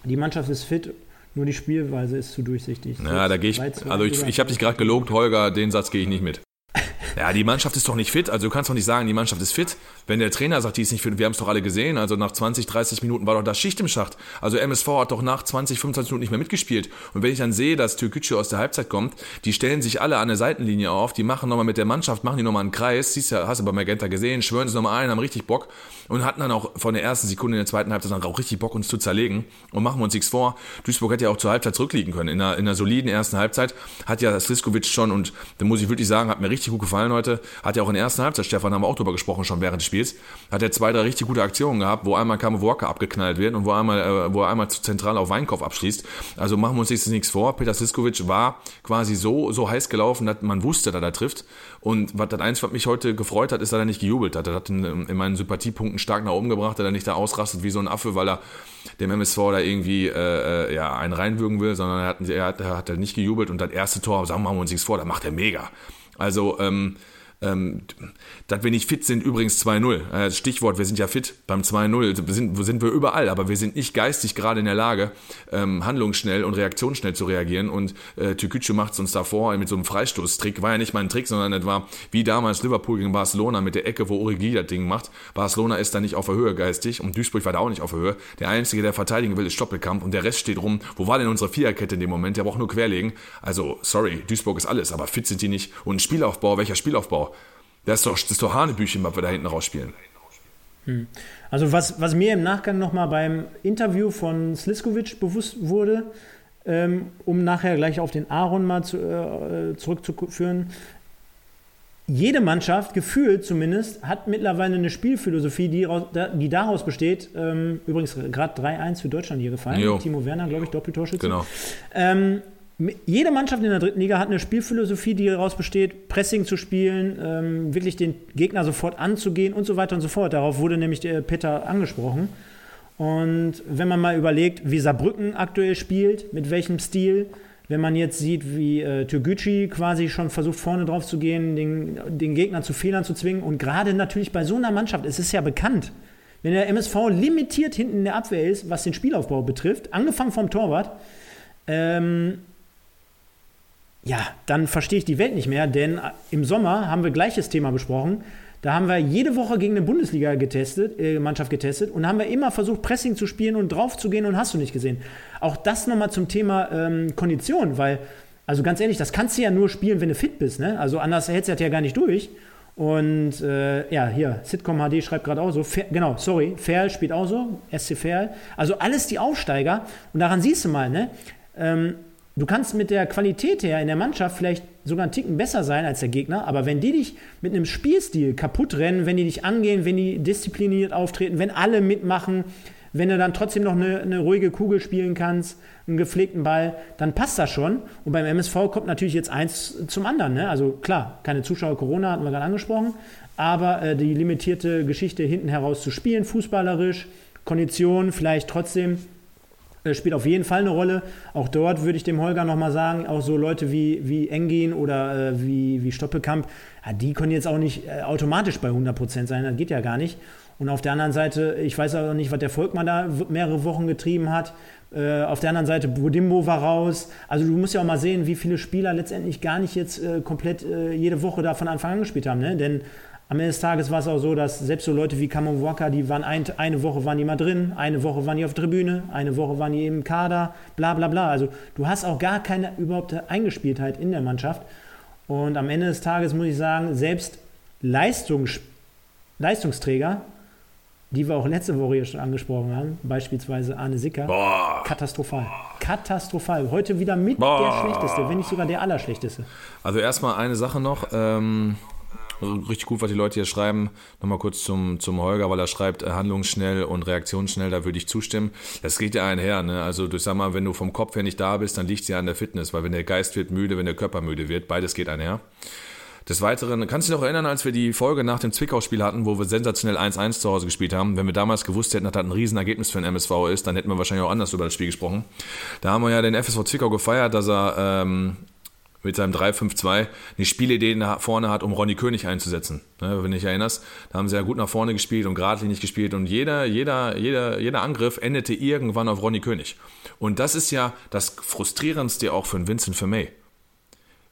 Die Mannschaft ist fit, nur die Spielweise ist zu durchsichtig. Ja, da gehe ich. Also ich, ich habe dich gerade gelobt, Holger, den Satz gehe ich nicht mit. Ja, die Mannschaft ist doch nicht fit. Also du kannst doch nicht sagen, die Mannschaft ist fit. Wenn der Trainer sagt, die ist nicht fit, wir haben es doch alle gesehen. Also nach 20, 30 Minuten war doch da Schicht im Schacht. Also MSV hat doch nach 20, 25 Minuten nicht mehr mitgespielt. Und wenn ich dann sehe, dass Türkgücü aus der Halbzeit kommt, die stellen sich alle an der Seitenlinie auf, die machen nochmal mit der Mannschaft, machen die nochmal einen Kreis. Siehst ja, hast du bei Magenta gesehen, schwören sie nochmal ein, haben richtig Bock und hatten dann auch von der ersten Sekunde in der zweiten Halbzeit dann auch richtig Bock, uns zu zerlegen. Und machen wir uns nichts vor. Duisburg hätte ja auch zur Halbzeit zurückliegen können. In einer, in einer soliden ersten Halbzeit hat ja Sliskovic schon, und da muss ich wirklich sagen, hat mir richtig gut gefallen heute, hat ja auch in der ersten Halbzeit, Stefan, haben wir auch drüber gesprochen schon während des Spiels, hat er zwei, drei richtig gute Aktionen gehabt, wo einmal Kamo Walker abgeknallt wird und wo einmal, äh, wo er einmal zu zentral auf Weinkopf abschließt. Also machen wir uns jetzt nichts vor. Peter Sliskovic war quasi so, so heiß gelaufen, dass man wusste, dass er trifft. Und was das eins, was mich heute gefreut hat, ist, dass er nicht gejubelt hat. Er hat in, in meinen Sympathiepunkten stark nach oben gebracht, dass er nicht da ausrastet wie so ein Affe, weil er dem MSV da irgendwie äh, äh, ja, einen reinwürgen will, sondern er hat, er hat, er hat nicht gejubelt und das erste Tor, sagen wir uns nichts vor, da macht er mega. Also ähm, ähm, dass wir nicht fit sind, übrigens 2-0. Äh, Stichwort, wir sind ja fit beim 2-0, sind, sind wir überall, aber wir sind nicht geistig gerade in der Lage, ähm, handlungsschnell und reaktionsschnell zu reagieren. Und äh, Tükücü macht es uns davor mit so einem Freistoßtrick. War ja nicht mal ein Trick, sondern das war wie damals Liverpool gegen Barcelona mit der Ecke, wo Origi das Ding macht. Barcelona ist da nicht auf der Höhe geistig und Duisburg war da auch nicht auf der Höhe. Der Einzige, der verteidigen will, ist Stoppelkamp und der Rest steht rum. Wo war denn unsere Viererkette in dem Moment? Der braucht nur querlegen. Also, sorry, Duisburg ist alles, aber fit sind die nicht. Und Spielaufbau, welcher Spielaufbau? Das ist doch, das ist doch Hanebüchen, was wir da hinten rausspielen. Hm. Also was, was mir im Nachgang nochmal beim Interview von Sliskovic bewusst wurde, ähm, um nachher gleich auf den Aaron mal zu, äh, zurückzuführen, jede Mannschaft, gefühlt zumindest, hat mittlerweile eine Spielphilosophie, die, die daraus besteht, ähm, übrigens gerade 3-1 für Deutschland hier gefallen, jo. Timo Werner, glaube ich, Doppeltorschütze. Genau. Ähm, jede Mannschaft in der dritten Liga hat eine Spielphilosophie, die daraus besteht, Pressing zu spielen, ähm, wirklich den Gegner sofort anzugehen und so weiter und so fort. Darauf wurde nämlich der Peter angesprochen. Und wenn man mal überlegt, wie Saarbrücken aktuell spielt, mit welchem Stil, wenn man jetzt sieht, wie äh, Türgücü quasi schon versucht, vorne drauf zu gehen, den, den Gegner zu Fehlern zu zwingen. Und gerade natürlich bei so einer Mannschaft, es ist ja bekannt, wenn der MSV limitiert hinten in der Abwehr ist, was den Spielaufbau betrifft, angefangen vom Torwart, ähm, ja, dann verstehe ich die Welt nicht mehr, denn im Sommer haben wir gleiches Thema besprochen. Da haben wir jede Woche gegen eine Bundesliga getestet, äh, Mannschaft getestet und haben wir immer versucht, Pressing zu spielen und drauf zu gehen und hast du nicht gesehen. Auch das nochmal zum Thema ähm, Kondition, weil, also ganz ehrlich, das kannst du ja nur spielen, wenn du fit bist, ne? Also anders hältst du das ja gar nicht durch. Und äh, ja, hier, Sitcom HD schreibt gerade auch so, Fer, genau, sorry, Ferl spielt auch so, SC Ferl. Also alles die Aufsteiger. Und daran siehst du mal, ne? Ähm, Du kannst mit der Qualität her in der Mannschaft vielleicht sogar einen Ticken besser sein als der Gegner, aber wenn die dich mit einem Spielstil kaputt rennen, wenn die dich angehen, wenn die diszipliniert auftreten, wenn alle mitmachen, wenn du dann trotzdem noch eine, eine, ruhige Kugel spielen kannst, einen gepflegten Ball, dann passt das schon. Und beim MSV kommt natürlich jetzt eins zum anderen. Ne? Also klar, keine Zuschauer, Corona hatten wir gerade angesprochen, aber äh, die limitierte Geschichte hinten heraus zu spielen, fußballerisch, Kondition, vielleicht trotzdem spielt auf jeden Fall eine Rolle. Auch dort würde ich dem Holger nochmal sagen, auch so Leute wie, wie Engin oder äh, wie, wie Stoppelkamp, ja, die können jetzt auch nicht äh, automatisch bei 100% sein, das geht ja gar nicht. Und auf der anderen Seite, ich weiß auch nicht, was der Volkmann da mehrere Wochen getrieben hat. Äh, auf der anderen Seite, Budimbo war raus. Also du musst ja auch mal sehen, wie viele Spieler letztendlich gar nicht jetzt äh, komplett äh, jede Woche da von Anfang an gespielt haben. Ne? Denn am Ende des Tages war es auch so, dass selbst so Leute wie Kamon Walker, die waren ein, eine Woche waren die mal drin, eine Woche waren die auf der Tribüne, eine Woche waren die im Kader, bla bla bla. Also du hast auch gar keine überhaupt Eingespieltheit in der Mannschaft. Und am Ende des Tages muss ich sagen, selbst Leistungs Leistungsträger, die wir auch letzte Woche hier schon angesprochen haben, beispielsweise Arne Sicker, Boah. katastrophal. Katastrophal. Heute wieder mit Boah. der Schlechteste, wenn nicht sogar der Allerschlechteste. Also erstmal eine Sache noch. Ähm richtig gut, was die Leute hier schreiben. Nochmal kurz zum, zum Holger, weil er schreibt, äh, handlungsschnell und reaktionsschnell, da würde ich zustimmen. Das geht ja einher, ne? Also du sag mal, wenn du vom Kopf her nicht da bist, dann liegt es ja an der Fitness, weil wenn der Geist wird müde, wenn der Körper müde wird, beides geht einher. Des Weiteren, kannst du dich noch erinnern, als wir die Folge nach dem Zwickau-Spiel hatten, wo wir sensationell 1-1 zu Hause gespielt haben? Wenn wir damals gewusst hätten, dass das ein Riesenergebnis für den MSV ist, dann hätten wir wahrscheinlich auch anders über das Spiel gesprochen. Da haben wir ja den FSV Zwickau gefeiert, dass er ähm, mit seinem 3-5-2 eine Spielidee nach vorne hat, um Ronny König einzusetzen. Ne, wenn du dich erinnerst, da haben sie ja gut nach vorne gespielt und geradlinig gespielt und jeder, jeder, jeder, jeder Angriff endete irgendwann auf Ronny König. Und das ist ja das Frustrierendste auch für einen Vincent Vermey.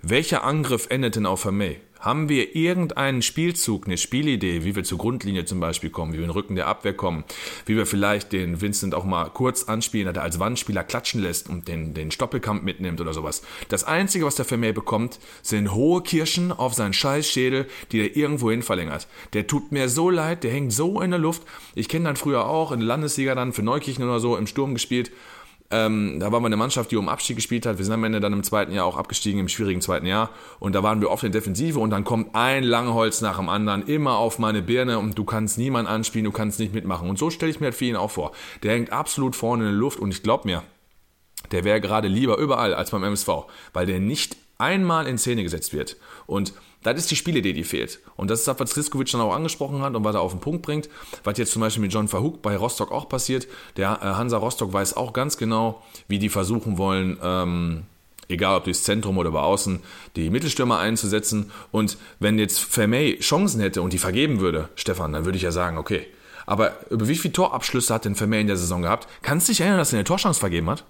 welcher Angriff endet denn auf Vermey? Haben wir irgendeinen Spielzug, eine Spielidee, wie wir zur Grundlinie zum Beispiel kommen, wie wir in den Rücken der Abwehr kommen, wie wir vielleicht den Vincent auch mal kurz anspielen, dass er als Wandspieler klatschen lässt und den, den Stoppelkampf mitnimmt oder sowas. Das Einzige, was der Vermey bekommt, sind hohe Kirschen auf seinen Scheißschädel, die er irgendwo hin verlängert. Der tut mir so leid, der hängt so in der Luft. Ich kenne dann früher auch in der Landesliga dann für Neukirchen oder so im Sturm gespielt ähm, da waren wir eine Mannschaft, die um Abstieg gespielt hat. Wir sind am Ende dann im zweiten Jahr auch abgestiegen, im schwierigen zweiten Jahr. Und da waren wir oft in Defensive und dann kommt ein Langholz nach dem anderen immer auf meine Birne und du kannst niemanden anspielen, du kannst nicht mitmachen. Und so stelle ich mir halt für ihn auch vor. Der hängt absolut vorne in der Luft und ich glaube mir, der wäre gerade lieber überall als beim MSV, weil der nicht einmal in Szene gesetzt wird. Und das ist die Spielidee, die fehlt. Und das ist das, was Triskovic dann auch angesprochen hat und was er auf den Punkt bringt. Was jetzt zum Beispiel mit John Verhoek bei Rostock auch passiert. Der äh, Hansa Rostock weiß auch ganz genau, wie die versuchen wollen, ähm, egal ob durchs Zentrum oder über außen, die Mittelstürmer einzusetzen. Und wenn jetzt Vermey Chancen hätte und die vergeben würde, Stefan, dann würde ich ja sagen, okay. Aber über wie viele Torabschlüsse hat denn Vermey in der Saison gehabt? Kannst du dich erinnern, dass er eine Torchance vergeben hat?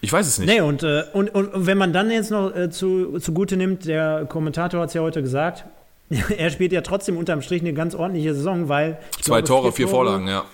Ich weiß es nicht. Nee, und, äh, und, und, wenn man dann jetzt noch äh, zu, zugute nimmt, der Kommentator hat es ja heute gesagt, er spielt ja trotzdem unterm Strich eine ganz ordentliche Saison, weil. Zwei glaube, Tore, vier Vorlagen, ja.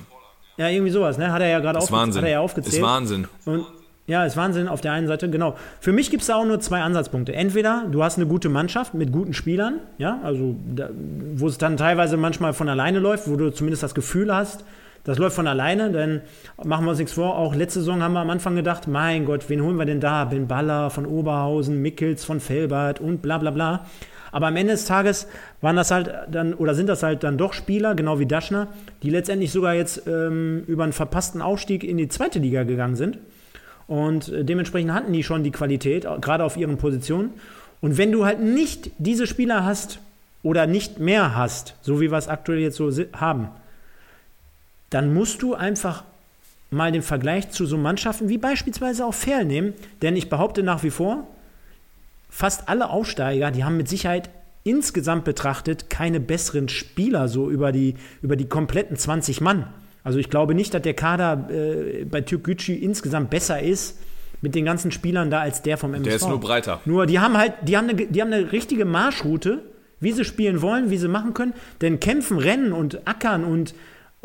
Ja, irgendwie sowas, ne? Hat er ja gerade aufge Wahnsinn. Hat er ja aufgezählt. Ist Wahnsinn. Und, ja, ist Wahnsinn auf der einen Seite, genau. Für mich gibt es da auch nur zwei Ansatzpunkte. Entweder du hast eine gute Mannschaft mit guten Spielern, ja, also da, wo es dann teilweise manchmal von alleine läuft, wo du zumindest das Gefühl hast, das läuft von alleine, denn machen wir uns nichts vor. Auch letzte Saison haben wir am Anfang gedacht, mein Gott, wen holen wir denn da? Ben Baller von Oberhausen, Mickels von Felbert und bla bla bla. Aber am Ende des Tages waren das halt dann oder sind das halt dann doch Spieler, genau wie Daschner, die letztendlich sogar jetzt ähm, über einen verpassten Aufstieg in die zweite Liga gegangen sind. Und äh, dementsprechend hatten die schon die Qualität, gerade auf ihren Positionen. Und wenn du halt nicht diese Spieler hast oder nicht mehr hast, so wie wir es aktuell jetzt so haben, dann musst du einfach mal den Vergleich zu so Mannschaften wie beispielsweise auch Ferl nehmen. Denn ich behaupte nach wie vor, fast alle Aufsteiger, die haben mit Sicherheit insgesamt betrachtet keine besseren Spieler so über die, über die kompletten 20 Mann. Also ich glaube nicht, dass der Kader äh, bei Türk Gücü insgesamt besser ist mit den ganzen Spielern da als der vom MSV. Der ist nur breiter. Nur die haben halt, die haben eine, die haben eine richtige Marschroute, wie sie spielen wollen, wie sie machen können. Denn kämpfen, rennen und ackern und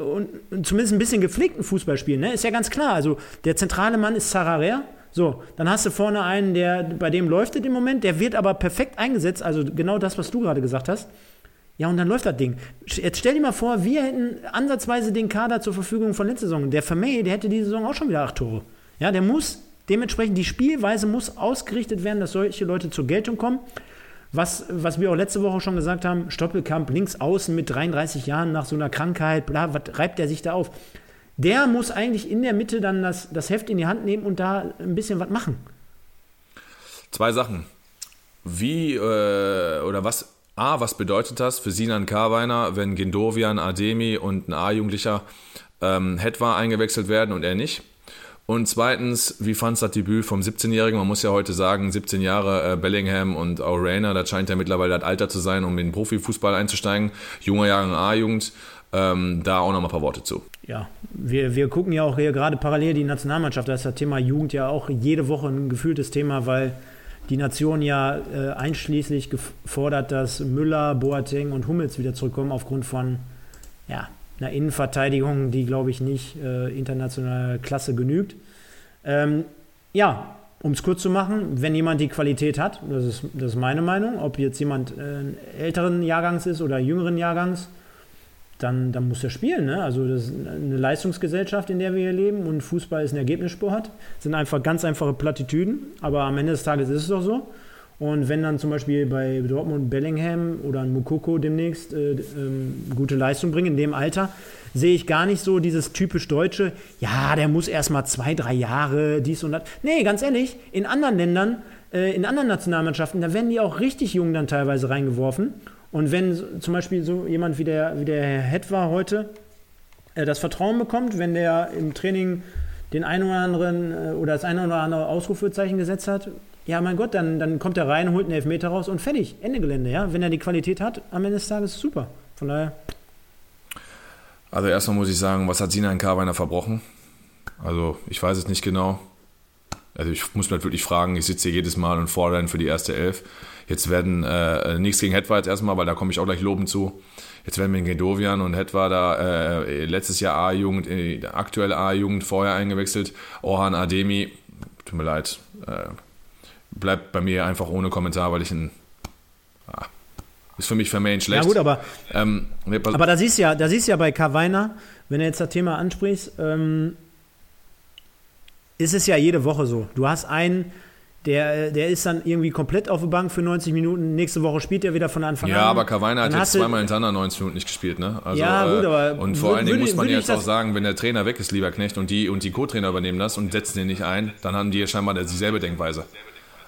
und, zumindest ein bisschen gepflegten Fußball spielen. Ne? Ist ja ganz klar. Also der zentrale Mann ist Sararea. So, dann hast du vorne einen, der bei dem läuft im Moment, der wird aber perfekt eingesetzt. Also genau das, was du gerade gesagt hast. Ja, und dann läuft das Ding. Jetzt stell dir mal vor, wir hätten ansatzweise den Kader zur Verfügung von letzter Saison. Der Vermey, der hätte diese Saison auch schon wieder acht Tore. Ja, der muss dementsprechend, die Spielweise muss ausgerichtet werden, dass solche Leute zur Geltung kommen. Was, was wir auch letzte Woche schon gesagt haben, Stoppelkamp links außen mit 33 Jahren nach so einer Krankheit, bla, was reibt er sich da auf? Der muss eigentlich in der Mitte dann das, das Heft in die Hand nehmen und da ein bisschen was machen. Zwei Sachen. Wie äh, oder was, A, was bedeutet das für Sinan Karweiner, wenn Gendovian, Ademi und ein A-Jugendlicher ähm, Hetwa eingewechselt werden und er nicht? Und zweitens, wie fandst du das Debüt vom 17-Jährigen? Man muss ja heute sagen, 17 Jahre äh, Bellingham und auch das scheint ja mittlerweile das Alter zu sein, um in den Profifußball einzusteigen. Junger Jahrgang A-Jugend, ähm, da auch noch mal ein paar Worte zu. Ja, wir, wir gucken ja auch hier gerade parallel die Nationalmannschaft. Da ist das Thema Jugend ja auch jede Woche ein gefühltes Thema, weil die Nation ja äh, einschließlich gefordert, dass Müller, Boateng und Hummels wieder zurückkommen aufgrund von ja, einer Innenverteidigung, die, glaube ich, nicht äh, internationaler Klasse genügt. Ähm, ja, um es kurz zu machen, wenn jemand die Qualität hat, das ist, das ist meine Meinung, ob jetzt jemand äh, älteren Jahrgangs ist oder jüngeren Jahrgangs, dann, dann muss er spielen. Ne? Also das ist eine Leistungsgesellschaft, in der wir hier leben und Fußball ist ein Ergebnissport. Das sind einfach ganz einfache Plattitüden, aber am Ende des Tages ist es doch so. Und wenn dann zum Beispiel bei Dortmund Bellingham oder Mukoko demnächst äh, ähm, gute Leistung bringen in dem Alter, sehe ich gar nicht so dieses typisch Deutsche, ja, der muss erst mal zwei, drei Jahre, dies und das. Nee, ganz ehrlich, in anderen Ländern, äh, in anderen Nationalmannschaften, da werden die auch richtig jung dann teilweise reingeworfen. Und wenn zum Beispiel so jemand wie der, wie der Herr Het war heute, äh, das Vertrauen bekommt, wenn der im Training den einen oder anderen äh, oder das eine oder andere Ausrufezeichen gesetzt hat, ja, mein Gott, dann, dann kommt er rein, holt einen Elfmeter raus und fertig. Ende Gelände, ja. Wenn er die Qualität hat, am Ende des Tages super. Von daher. Also erstmal muss ich sagen, was hat Sinan Karweiner verbrochen? Also ich weiß es nicht genau. Also ich muss mich halt wirklich fragen, ich sitze hier jedes Mal und fordere dann für die erste Elf. Jetzt werden äh, nichts gegen Hetwa jetzt erstmal, weil da komme ich auch gleich loben zu. Jetzt werden wir in Gedovian und Hetwa da äh, letztes Jahr A-Jugend, äh, aktuelle A-Jugend vorher eingewechselt. Orhan Ademi, tut mir leid, äh, bleibt bei mir einfach ohne Kommentar, weil ich ein ah, ist für mich vermeint schlecht. Ja gut, aber, ähm, aber da siehst du ja, da siehst du ja bei Kawainer, wenn du jetzt das Thema ansprichst, ähm, ist es ja jede Woche so. Du hast einen, der, der ist dann irgendwie komplett auf der Bank für 90 Minuten. Nächste Woche spielt er wieder von Anfang ja, an. Ja, aber Kawainer hat jetzt zweimal hintereinander 90 Minuten nicht gespielt, ne? Also, ja, gut, aber. Und vor allen Dingen muss man jetzt auch sagen, wenn der Trainer weg ist, lieber Knecht, und die, und die Co-Trainer übernehmen das und setzen den nicht ein, dann haben die ja scheinbar dieselbe Denkweise.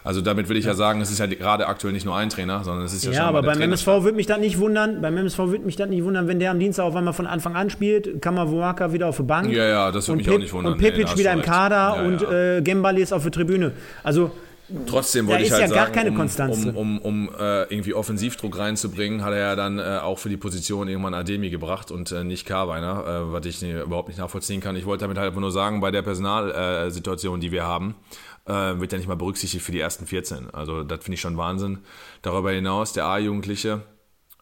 Also damit will ich ja sagen, es ist ja gerade aktuell nicht nur ein Trainer, sondern es ist ja, ja aber beim MSV würde mich das nicht wundern. Beim MSV würde mich das nicht wundern, wenn der am Dienstag auf einmal von Anfang an spielt, Kamawaka wieder auf der Bank. Ja, ja, das würde mich Pip, auch nicht wundern. Und Pepic nee, wieder im Kader ja, und ja. Äh, Gembali ist auf der Tribüne. Also Trotzdem wollte ich halt ja sagen, um, um, um, um äh, irgendwie Offensivdruck reinzubringen, hat er ja dann äh, auch für die Position irgendwann Ademi gebracht und äh, nicht Karweiner, äh, was ich überhaupt nicht nachvollziehen kann. Ich wollte damit halt nur sagen, bei der Personalsituation, die wir haben, äh, wird ja nicht mal berücksichtigt für die ersten 14. Also das finde ich schon Wahnsinn. Darüber hinaus, der A-Jugendliche,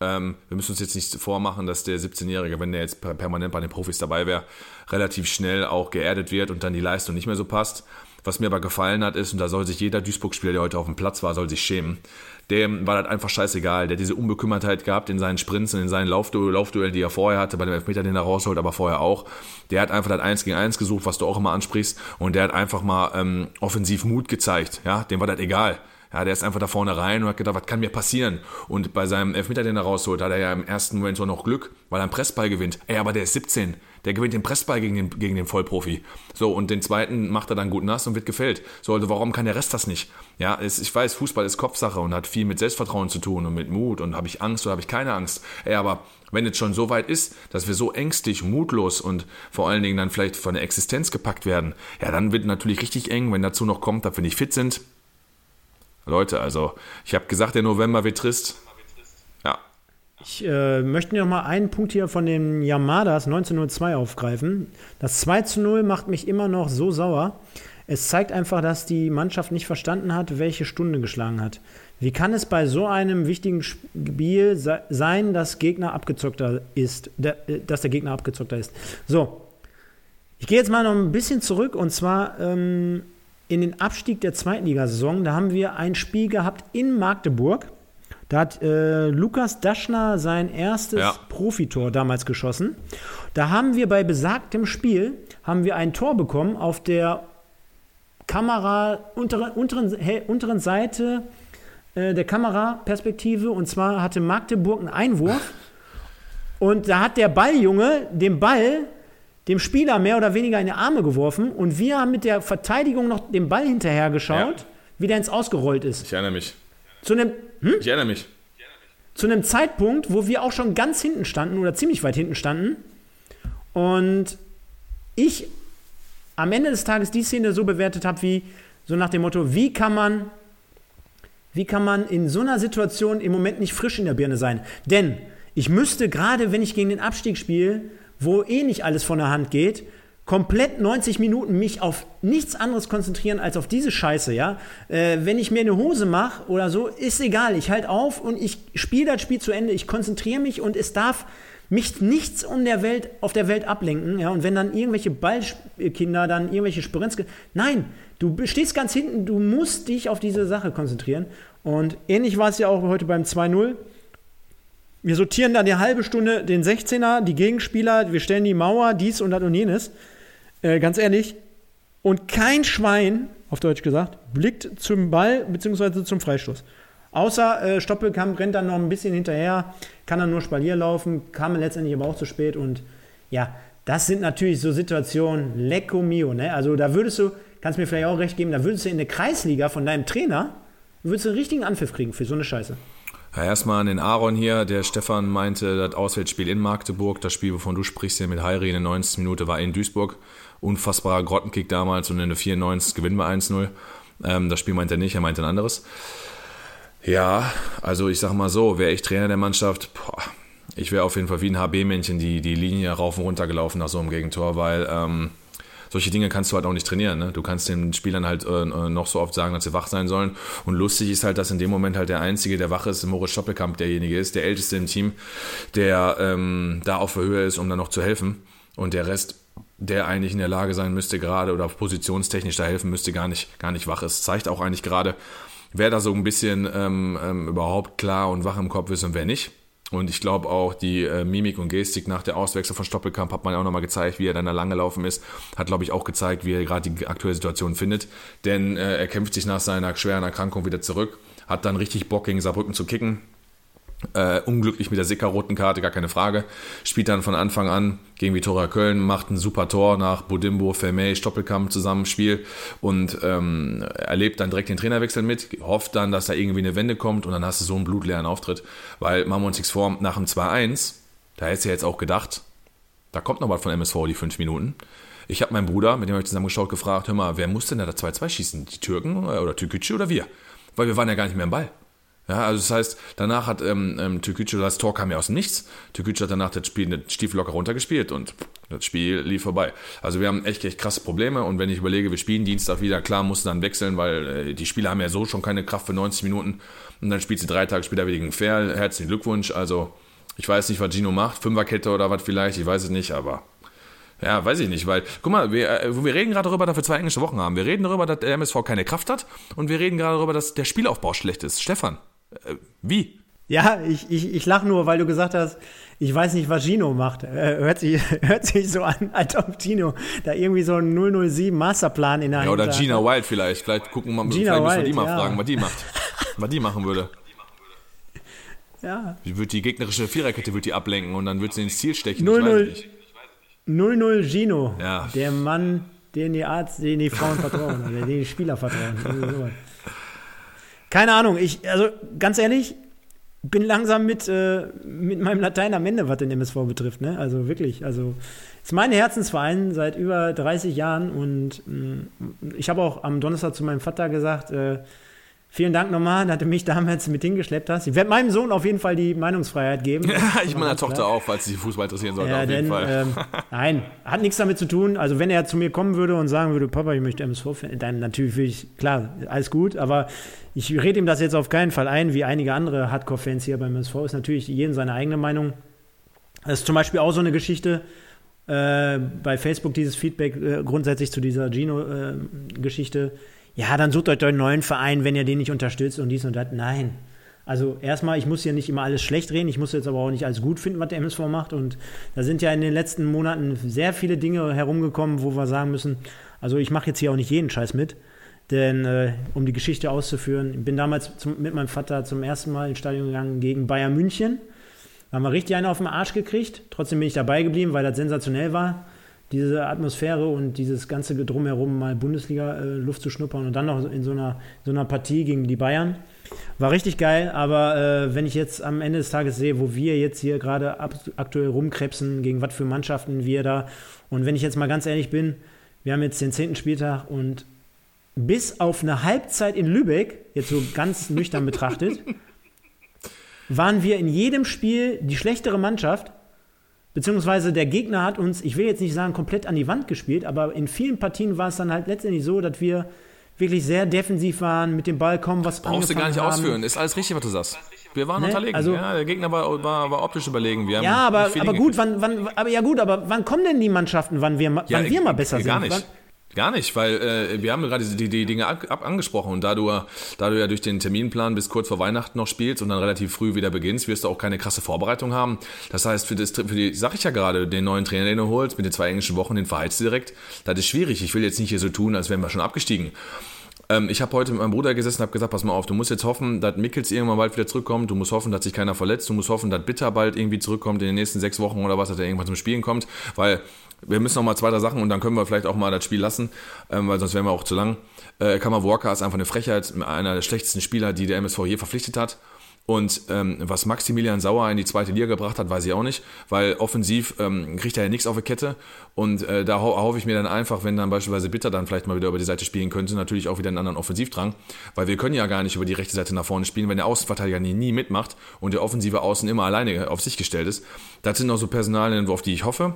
ähm, wir müssen uns jetzt nicht vormachen, dass der 17-Jährige, wenn der jetzt permanent bei den Profis dabei wäre, relativ schnell auch geerdet wird und dann die Leistung nicht mehr so passt. Was mir aber gefallen hat, ist, und da soll sich jeder Duisburg-Spieler, der heute auf dem Platz war, soll sich schämen. Dem war das einfach scheißegal. Der hat diese Unbekümmertheit gehabt in seinen Sprints und in seinen Laufduellen, Laufduellen, die er vorher hatte, bei dem Elfmeter, den er rausholt, aber vorher auch. Der hat einfach das 1 gegen 1 gesucht, was du auch immer ansprichst. Und der hat einfach mal ähm, offensiv Mut gezeigt. Ja, dem war das egal. Ja, der ist einfach da vorne rein und hat gedacht, was kann mir passieren? Und bei seinem Elfmeter, den er rausholt, hat er ja im ersten Moment so noch Glück, weil er einen Pressball gewinnt. Ey, aber der ist 17. Der gewinnt den Pressball gegen den, gegen den Vollprofi. So, und den zweiten macht er dann gut nass und wird gefällt. So, also warum kann der Rest das nicht? Ja, es, ich weiß, Fußball ist Kopfsache und hat viel mit Selbstvertrauen zu tun und mit Mut und habe ich Angst oder habe ich keine Angst. Ey, aber wenn es schon so weit ist, dass wir so ängstlich, mutlos und vor allen Dingen dann vielleicht von der Existenz gepackt werden, ja, dann wird natürlich richtig eng, wenn dazu noch kommt, dass wir nicht fit sind. Leute, also ich habe gesagt, der November wird trist. Ich äh, möchte noch mal einen Punkt hier von den Yamadas 1902 aufgreifen. Das 2 zu 0 macht mich immer noch so sauer. Es zeigt einfach, dass die Mannschaft nicht verstanden hat, welche Stunde geschlagen hat. Wie kann es bei so einem wichtigen Spiel sein, dass Gegner abgezockter ist, äh, dass der Gegner abgezockter ist? So, ich gehe jetzt mal noch ein bisschen zurück und zwar ähm, in den Abstieg der Zweitligasaison. Da haben wir ein Spiel gehabt in Magdeburg. Da hat äh, Lukas Daschner sein erstes ja. Profitor damals geschossen. Da haben wir bei besagtem Spiel haben wir ein Tor bekommen auf der Kamera unteren, unteren, unteren Seite äh, der Kameraperspektive und zwar hatte Magdeburg einen Einwurf und da hat der Balljunge den Ball dem Spieler mehr oder weniger in die Arme geworfen und wir haben mit der Verteidigung noch den Ball hinterher geschaut, ja. wie der ins Ausgerollt ist. Ich erinnere mich. Zu einem, hm? Ich erinnere mich. Zu einem Zeitpunkt, wo wir auch schon ganz hinten standen oder ziemlich weit hinten standen. Und ich am Ende des Tages die Szene so bewertet habe, wie so nach dem Motto, wie kann man, wie kann man in so einer Situation im Moment nicht frisch in der Birne sein? Denn ich müsste gerade, wenn ich gegen den Abstieg spiele, wo eh nicht alles von der Hand geht, komplett 90 Minuten mich auf nichts anderes konzentrieren als auf diese Scheiße, ja. Äh, wenn ich mir eine Hose mache oder so, ist egal. Ich halte auf und ich spiele das Spiel zu Ende. Ich konzentriere mich und es darf mich nichts um der Welt, auf der Welt ablenken, ja. Und wenn dann irgendwelche Ballkinder dann irgendwelche Sprints, nein, du stehst ganz hinten, du musst dich auf diese Sache konzentrieren. Und ähnlich war es ja auch heute beim 2-0. Wir sortieren dann die halbe Stunde den 16er, die Gegenspieler, wir stellen die Mauer, dies und das und jenes. Äh, ganz ehrlich. Und kein Schwein, auf Deutsch gesagt, blickt zum Ball bzw. zum Freistoß. Außer äh, Stoppelkamp rennt dann noch ein bisschen hinterher, kann dann nur Spalier laufen, kam letztendlich aber auch zu spät. Und ja, das sind natürlich so Situationen, lecco mio. Ne? Also da würdest du, kannst mir vielleicht auch recht geben, da würdest du in der Kreisliga von deinem Trainer, würdest du einen richtigen Anpfiff kriegen für so eine Scheiße. Ja, erstmal an den Aaron hier. Der Stefan meinte, das Auswärtsspiel in Magdeburg, das Spiel, wovon du sprichst hier mit Heiri in der 90. Minute, war in Duisburg. Unfassbarer Grottenkick damals und in der 94. gewinnen wir 1-0. Ähm, das Spiel meint er nicht, er meint ein anderes. Ja, also ich sag mal so, wäre ich Trainer der Mannschaft, boah, ich wäre auf jeden Fall wie ein HB-Männchen die, die Linie rauf und runter gelaufen nach so einem Gegentor, weil ähm, solche Dinge kannst du halt auch nicht trainieren. Ne? Du kannst den Spielern halt äh, noch so oft sagen, dass sie wach sein sollen. Und lustig ist halt, dass in dem Moment halt der Einzige, der wach ist, Moritz Stoppelkamp derjenige ist, der Älteste im Team, der ähm, da auf der Höhe ist, um dann noch zu helfen. Und der Rest der eigentlich in der Lage sein müsste, gerade oder positionstechnisch da helfen müsste, gar nicht, gar nicht wach ist. Zeigt auch eigentlich gerade, wer da so ein bisschen ähm, ähm, überhaupt klar und wach im Kopf ist und wer nicht. Und ich glaube auch, die äh, Mimik und Gestik nach der Auswechslung von Stoppelkamp hat man ja auch nochmal gezeigt, wie er dann da lang gelaufen ist. Hat, glaube ich, auch gezeigt, wie er gerade die aktuelle Situation findet. Denn äh, er kämpft sich nach seiner schweren Erkrankung wieder zurück, hat dann richtig Bock gegen Saarbrücken zu kicken äh, unglücklich mit der Sicker-roten Karte, gar keine Frage. Spielt dann von Anfang an gegen Vitoria Köln, macht ein super Tor nach Bodimbo, Vermey, Stoppelkamp Zusammenspiel und ähm, erlebt dann direkt den Trainerwechsel mit, hofft dann, dass da irgendwie eine Wende kommt und dann hast du so einen blutleeren Auftritt. Weil machen wir uns nichts vor, nach dem 2-1, da hättest du ja jetzt auch gedacht, da kommt noch was von MSV, die fünf Minuten. Ich habe meinen Bruder, mit dem habe ich zusammengeschaut, gefragt, hör mal, wer muss denn da 2-2 schießen? Die Türken oder Türkgücü oder wir? Weil wir waren ja gar nicht mehr im Ball. Ja, also das heißt, danach hat ähm, ähm, Türkgücü, das Tor kam ja aus dem Nichts. Türkgücü hat danach das Spiel den Stiefel locker runtergespielt und das Spiel lief vorbei. Also wir haben echt, echt krasse Probleme und wenn ich überlege, wir spielen Dienstag wieder, klar, mussten dann wechseln, weil äh, die Spieler haben ja so schon keine Kraft für 90 Minuten und dann spielt sie drei Tage später wieder gegen Ferl. Herzlichen Glückwunsch. Also ich weiß nicht, was Gino macht, Fünferkette oder was vielleicht, ich weiß es nicht, aber ja, weiß ich nicht, weil, guck mal, wir, äh, wir reden gerade darüber, dass wir zwei englische Wochen haben. Wir reden darüber, dass der MSV keine Kraft hat und wir reden gerade darüber, dass der Spielaufbau schlecht ist. Stefan, äh, wie? Ja, ich, ich, ich lache nur, weil du gesagt hast, ich weiß nicht, was Gino macht. Äh, hört, sich, hört sich so an, als ob Gino da irgendwie so einen 007 Masterplan in der Hand Ja, oder Gina Wild vielleicht. Vielleicht gucken wir mal, Gina vielleicht müssen wir die mal ja. fragen, was die macht. was die machen würde. Ja. Wie wird die gegnerische Viererkette wird die ablenken und dann wird sie ins Ziel stechen. 0-0 Gino. Ja. Der Mann, den die Arzt, den die Frauen vertrauen, oder den die Spieler vertrauen. Keine Ahnung, ich, also ganz ehrlich, bin langsam mit, äh, mit meinem Latein am Ende, was den MSV betrifft. Ne? Also wirklich, also ist mein Herzensverein seit über 30 Jahren und mh, mm, ich habe auch am Donnerstag zu meinem Vater gesagt, äh, Vielen Dank nochmal, dass du mich damals mit hingeschleppt hast. Ich werde meinem Sohn auf jeden Fall die Meinungsfreiheit geben. Ja, ich meiner Tochter auch, falls sie Fußball interessieren sollte, ja, auf jeden denn, Fall. Ähm, nein, hat nichts damit zu tun. Also wenn er zu mir kommen würde und sagen würde, Papa, ich möchte MSV, dann natürlich würde ich, klar, alles gut, aber ich rede ihm das jetzt auf keinen Fall ein, wie einige andere Hardcore-Fans hier beim MSV. Ist natürlich jeden seine eigene Meinung. Das ist zum Beispiel auch so eine Geschichte, äh, bei Facebook dieses Feedback äh, grundsätzlich zu dieser Gino-Geschichte. Äh, ja, dann sucht euch einen neuen Verein, wenn ihr den nicht unterstützt und dies und das. Nein. Also erstmal, ich muss ja nicht immer alles schlecht reden, ich muss jetzt aber auch nicht alles gut finden, was der MSV macht. Und da sind ja in den letzten Monaten sehr viele Dinge herumgekommen, wo wir sagen müssen, also ich mache jetzt hier auch nicht jeden Scheiß mit. Denn äh, um die Geschichte auszuführen, ich bin damals zum, mit meinem Vater zum ersten Mal ins Stadion gegangen gegen Bayern München. Da haben wir richtig einen auf den Arsch gekriegt. Trotzdem bin ich dabei geblieben, weil das sensationell war diese Atmosphäre und dieses ganze Drumherum mal Bundesliga-Luft äh, zu schnuppern und dann noch in so einer, so einer Partie gegen die Bayern. War richtig geil, aber äh, wenn ich jetzt am Ende des Tages sehe, wo wir jetzt hier gerade aktuell rumkrebsen, gegen was für Mannschaften wir da, und wenn ich jetzt mal ganz ehrlich bin, wir haben jetzt den zehnten Spieltag und bis auf eine Halbzeit in Lübeck, jetzt so ganz nüchtern betrachtet, waren wir in jedem Spiel die schlechtere Mannschaft Beziehungsweise der Gegner hat uns, ich will jetzt nicht sagen, komplett an die Wand gespielt, aber in vielen Partien war es dann halt letztendlich so, dass wir wirklich sehr defensiv waren, mit dem Ball kommen, was Brauchst du gar nicht haben. ausführen, ist alles richtig, was du sagst. Wir waren ne? unterlegen, also, ja, der Gegner war, war, war optisch überlegen. Wir ja, aber, aber gut, wann, wann, aber ja gut, aber wann kommen denn die Mannschaften, wann wir, wann ja, wir mal besser gar sind? Nicht. Wann, Gar nicht, weil äh, wir haben gerade die, die Dinge ab, ab angesprochen und da du, da du ja durch den Terminplan bis kurz vor Weihnachten noch spielst und dann relativ früh wieder beginnst, wirst du auch keine krasse Vorbereitung haben. Das heißt, für, das, für die, sag ich ja gerade, den neuen Trainer, den du holst, mit den zwei englischen Wochen, den verheizt direkt, das ist schwierig. Ich will jetzt nicht hier so tun, als wären wir schon abgestiegen. Ähm, ich habe heute mit meinem Bruder gesessen und habe gesagt, pass mal auf, du musst jetzt hoffen, dass Mickels irgendwann bald wieder zurückkommt, du musst hoffen, dass sich keiner verletzt, du musst hoffen, dass Bitter bald irgendwie zurückkommt in den nächsten sechs Wochen oder was, dass er irgendwann zum Spielen kommt, weil wir müssen noch mal zwei, drei Sachen und dann können wir vielleicht auch mal das Spiel lassen, ähm, weil sonst wären wir auch zu lang. Äh, Kammer Walker ist einfach eine Frechheit, einer der schlechtesten Spieler, die der MSV je verpflichtet hat. Und ähm, was Maximilian Sauer in die zweite Liga gebracht hat, weiß ich auch nicht, weil offensiv ähm, kriegt er ja nichts auf die Kette. Und äh, da ho hoffe ich mir dann einfach, wenn dann beispielsweise Bitter dann vielleicht mal wieder über die Seite spielen könnte, natürlich auch wieder einen anderen Offensivdrang, weil wir können ja gar nicht über die rechte Seite nach vorne spielen, wenn der Außenverteidiger nie, nie mitmacht und der offensive Außen immer alleine auf sich gestellt ist. Das sind noch so Personalien, auf die ich hoffe.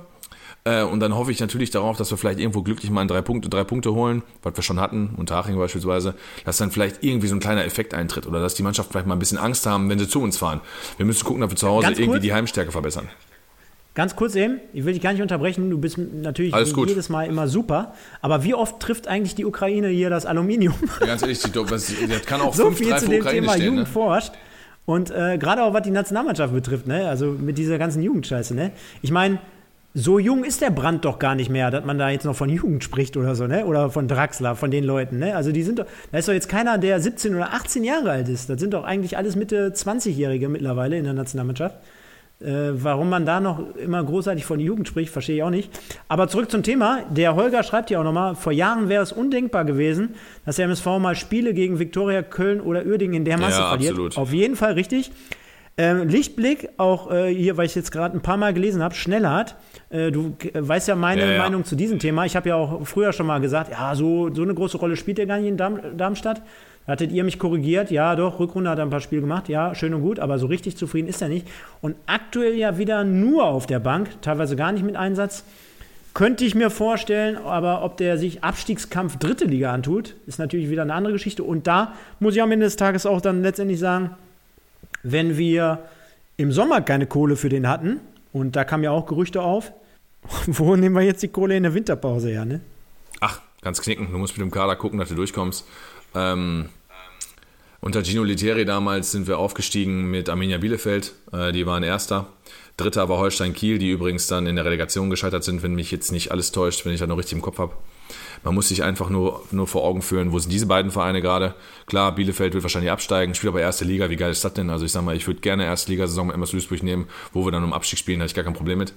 Äh, und dann hoffe ich natürlich darauf, dass wir vielleicht irgendwo glücklich mal drei Punkte, drei Punkte holen, was wir schon hatten, Unterhaching beispielsweise, dass dann vielleicht irgendwie so ein kleiner Effekt eintritt oder dass die Mannschaft vielleicht mal ein bisschen Angst haben, wenn sie zu uns fahren. Wir müssen gucken, ob wir zu Hause Ganz irgendwie kurz. die Heimstärke verbessern. Ganz kurz eben, ich will dich gar nicht unterbrechen, du bist natürlich jedes Mal immer super, aber wie oft trifft eigentlich die Ukraine hier das Aluminium? Ja, ganz ehrlich, die, das kann auch so 5 viel 3 zu dem Ukraine Thema stehen. Jugend Ne? forscht. Und äh, gerade auch was die Nationalmannschaft betrifft, ne? also mit dieser ganzen Jugendscheiße. Ne? Ich meine, so jung ist der Brand doch gar nicht mehr, dass man da jetzt noch von Jugend spricht oder so, ne? oder von Draxler, von den Leuten. Ne? Also die sind doch, da ist doch jetzt keiner, der 17 oder 18 Jahre alt ist. Das sind doch eigentlich alles Mitte 20-Jährige mittlerweile in der Nationalmannschaft. Äh, warum man da noch immer großartig von Jugend spricht, verstehe ich auch nicht. Aber zurück zum Thema. Der Holger schreibt ja auch nochmal, vor Jahren wäre es undenkbar gewesen, dass der MSV mal Spiele gegen Viktoria Köln oder Uerdingen in der Masse Ja, verliert. absolut. Auf jeden Fall richtig. Ähm, Lichtblick, auch äh, hier, weil ich jetzt gerade ein paar Mal gelesen habe, Schnellhardt. Äh, du äh, weißt ja meine Ja, ja. Meinung zu diesem Thema. Ich habe ja auch früher schon mal gesagt, ja, so, so eine große Rolle spielt er gar nicht in Darm Darmstadt. Da hattet ihr mich korrigiert, ja doch, Rückrunde hat er ein paar Spiele gemacht, ja, schön und gut, aber so richtig zufrieden ist er nicht. Und aktuell ja wieder nur auf der Bank, teilweise gar nicht mit Einsatz. Könnte ich mir vorstellen, aber ob der sich Abstiegskampf dritte Liga antut, ist natürlich wieder eine andere Geschichte. Und da muss ich am Ende des Tages auch dann letztendlich sagen, wenn wir im Sommer keine Kohle für den hatten, und da kamen ja auch Gerüchte auf, wo nehmen wir jetzt die Kohle in der Winterpause her, ne? Ach, ganz knicken. Du musst mit dem Kader gucken, dass du durchkommst. Ähm, unter Gino Literi damals sind wir aufgestiegen mit Arminia Bielefeld. Äh, die waren Erster. Dritter war Holstein Kiel, die übrigens dann in der Relegation gescheitert sind, wenn mich jetzt nicht alles täuscht, wenn ich das noch richtig im Kopf habe. Man muss sich einfach nur, nur vor Augen führen, wo sind diese beiden Vereine gerade. Klar, Bielefeld wird wahrscheinlich absteigen, spielt aber erste Liga. Wie geil ist das denn? Also ich sag mal, ich würde gerne erste Liga-Saison mit MS Duisburg nehmen, wo wir dann um Abstieg spielen, da habe ich gar kein Problem mit.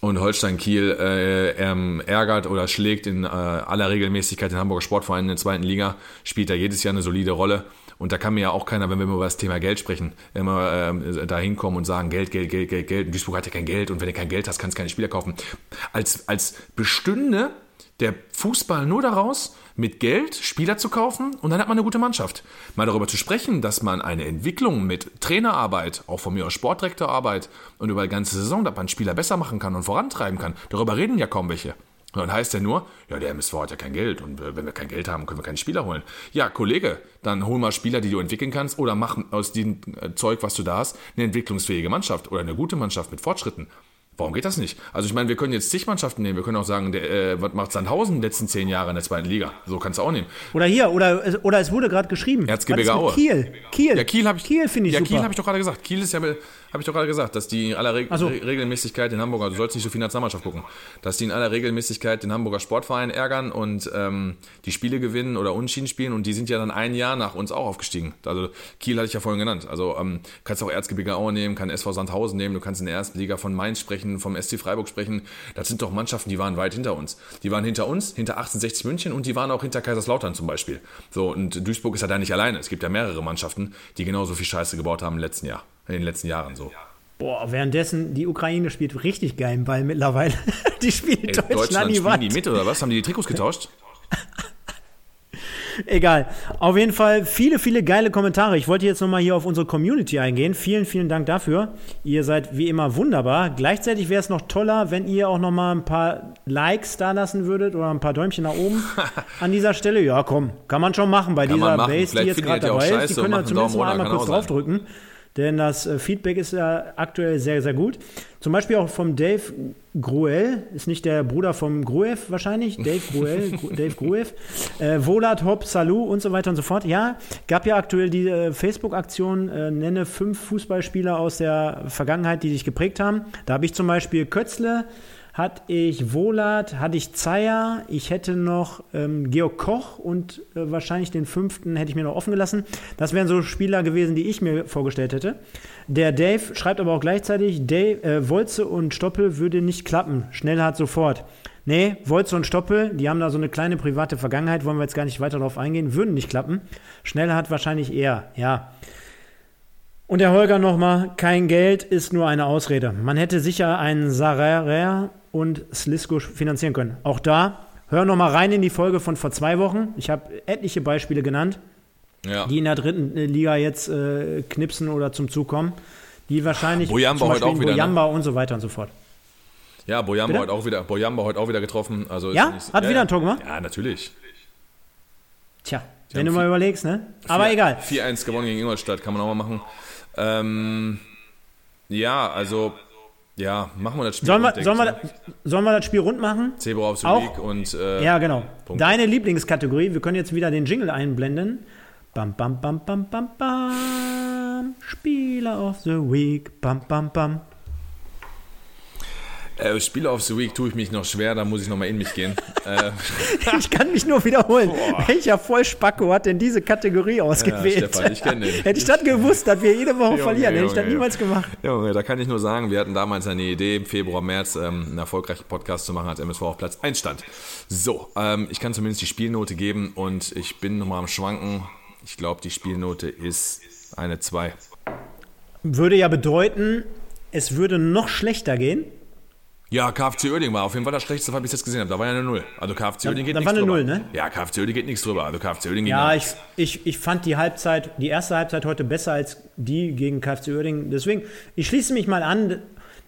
Und Holstein Kiel äh, ähm, ärgert oder schlägt in äh, aller Regelmäßigkeit den Hamburger Sportverein in der zweiten Liga, spielt da jedes Jahr eine solide Rolle. Und da kann mir ja auch keiner, wenn wir über das Thema Geld sprechen, immer ähm, da hinkommen und sagen, Geld, Geld, Geld, Geld, Geld. Duisburg hat ja kein Geld und wenn du kein Geld hast, kannst du keine Spieler kaufen. Als, als bestünde der Fußball nur daraus, mit Geld Spieler zu kaufen und dann hat man eine gute Mannschaft. Mal darüber zu sprechen, dass man eine Entwicklung mit Trainerarbeit, auch von mir aus Sportdirektorarbeit und über die ganze Saison, dass man Spieler besser machen kann und vorantreiben kann, darüber reden ja kaum welche. Und dann heißt ja nur, ja, der MSV hat ja kein Geld und äh, wenn wir kein Geld haben, können wir keine Spieler holen. Ja, Kollege, dann hol mal Spieler, die du entwickeln kannst oder mach aus dem äh, Zeug, was du da hast, eine entwicklungsfähige Mannschaft oder eine gute Mannschaft mit Fortschritten. Warum geht das nicht? Also ich meine, wir können jetzt zig Mannschaften nehmen. Wir können auch sagen, der, äh, was macht Sandhausen in den letzten zehn Jahren in der zweiten Liga? So kannst du auch nehmen. Oder hier, oder, oder es wurde gerade geschrieben. Erzgebirge mit Aue. Kiel. Kiel. Ja, Kiel habe ich. Kiel finde ich ja, super. Kiel habe ich doch gerade gesagt. Kiel ist ja, habe ich doch gerade gesagt, dass die in aller Re so. Re Regelmäßigkeit den Hamburger, du sollst nicht so viel Nationalmannschaft gucken, dass die in aller Regelmäßigkeit den Hamburger Sportverein ärgern und ähm, die Spiele gewinnen oder Unschieden spielen und die sind ja dann ein Jahr nach uns auch aufgestiegen. Also Kiel hatte ich ja vorhin genannt. Also ähm, kannst auch Erzgebirge Aue nehmen, kann SV Sandhausen nehmen, du kannst in der ersten Liga von Mainz sprechen, vom SC Freiburg sprechen. Das sind doch Mannschaften, die waren weit hinter uns. Die waren hinter uns, hinter 1860 München und die waren auch hinter Kaiserslautern zum Beispiel. So, und Duisburg ist ja da nicht alleine. Es gibt ja mehrere Mannschaften, die genauso viel Scheiße gebaut haben im letzten Jahr, in den letzten Jahren so. Boah, währenddessen, die Ukraine spielt richtig geilen Ball mittlerweile. die spielt Ey, Deutschland, Deutschland die Wand. die mit oder was? Haben die die Trikots getauscht? Egal. Auf jeden Fall viele, viele geile Kommentare. Ich wollte jetzt nochmal hier auf unsere Community eingehen. Vielen, vielen Dank dafür. Ihr seid wie immer wunderbar. Gleichzeitig wäre es noch toller, wenn ihr auch nochmal ein paar Likes da lassen würdet oder ein paar Däumchen nach oben an dieser Stelle. Ja, komm, kann man schon machen bei Kann dieser machen. Base, die Vielleicht jetzt findet gerade die dabei ist. Die können ja zumindest mal einmal kurz draufdrücken. Denn das äh, Feedback ist ja aktuell sehr, sehr gut. Zum Beispiel auch vom Dave Gruel, ist nicht der Bruder vom Gruev wahrscheinlich, Dave Gruel, Gru- Dave Gruev, äh, Volat, Hop, Salou und so weiter und so fort. Ja, gab ja aktuell die äh, Facebook-Aktion, äh, nenne fünf Fußballspieler aus der Vergangenheit, die dich geprägt haben. Da habe ich zum Beispiel Kötzle, hatte ich Wolat, hatte ich Zeyer, ich hätte noch ähm, Georg Koch und äh, wahrscheinlich den fünften hätte ich mir noch offen gelassen. Das wären so Spieler gewesen, die ich mir vorgestellt hätte. Der Dave schreibt aber auch gleichzeitig, Dave, äh, Wolze und Stoppel würde nicht klappen. Schnellhardt sofort. Nee, Wolze und Stoppel, die haben da so eine kleine private Vergangenheit, wollen wir jetzt gar nicht weiter darauf eingehen, würden nicht klappen. Schnellhardt wahrscheinlich eher, ja. Und der Holger nochmal, kein Geld ist nur eine Ausrede. Man hätte sicher einen Sarrer und Slisko finanzieren können. Auch da, hör nochmal rein in die Folge von vor zwei Wochen. Ich habe etliche Beispiele genannt, Ja. die in der dritten äh, Liga jetzt äh, knipsen oder zum Zug kommen. Die wahrscheinlich Bojamba zum heute Beispiel auch wieder, ne? Bojamba und so weiter und so fort. Ja, Boyamba Bitte? heute auch wieder, Boyamba heute auch wieder getroffen. Also Ja? nicht- Hat wieder ein Tor gemacht? Ja, natürlich. Tja, Die wenn du mal überlegst, ne? Aber Vier- egal. 4-1 gewonnen gegen Ingolstadt, kann man auch mal machen. Ähm, ja, also, ja, machen wir das Spiel. Sollen wir, rund, sollen, denke wir, sollen wir das Spiel rund machen? Zebra auf the auch- Week und äh, Ja, genau. Punkt. Deine Lieblingskategorie. Wir können jetzt wieder den Jingle einblenden. Bam, bam, bam, bam, bam, bam. Spieler of the Week. Bam, bam, bam. Äh, Spieler of the Week tue ich mich noch schwer, da muss ich nochmal in mich gehen. äh, Ich kann mich nur wiederholen. Welcher Vollspacko hat denn diese Kategorie ausgewählt? Stefan, ich kenn den. Hätte ich das gewusst, dass wir jede Woche Junge, verlieren, hätte ich das niemals gemacht. Junge, da kann ich nur sagen, wir hatten damals eine Idee, im Februar, März ähm, einen erfolgreichen Podcast zu machen, als MSV auf Platz 1 stand. So, ähm, ich kann zumindest die Spielnote geben und ich bin nochmal am Schwanken. Ich glaube, die Spielnote ist eine 2. Würde ja bedeuten, es würde noch schlechter gehen. Ja, KFC Oerding war auf jeden Fall das schlechteste, was ich bis jetzt gesehen habe. Da war ja eine Null. Also KFC Oerding geht da nichts war eine drüber. Null, ne? Ja, KFC Oerding geht nichts drüber. Also KFC Oerding Ja, ich, ich, ich fand die Halbzeit, die erste Halbzeit heute besser als die gegen KFC Uerdingen. Deswegen, ich schließe mich mal an.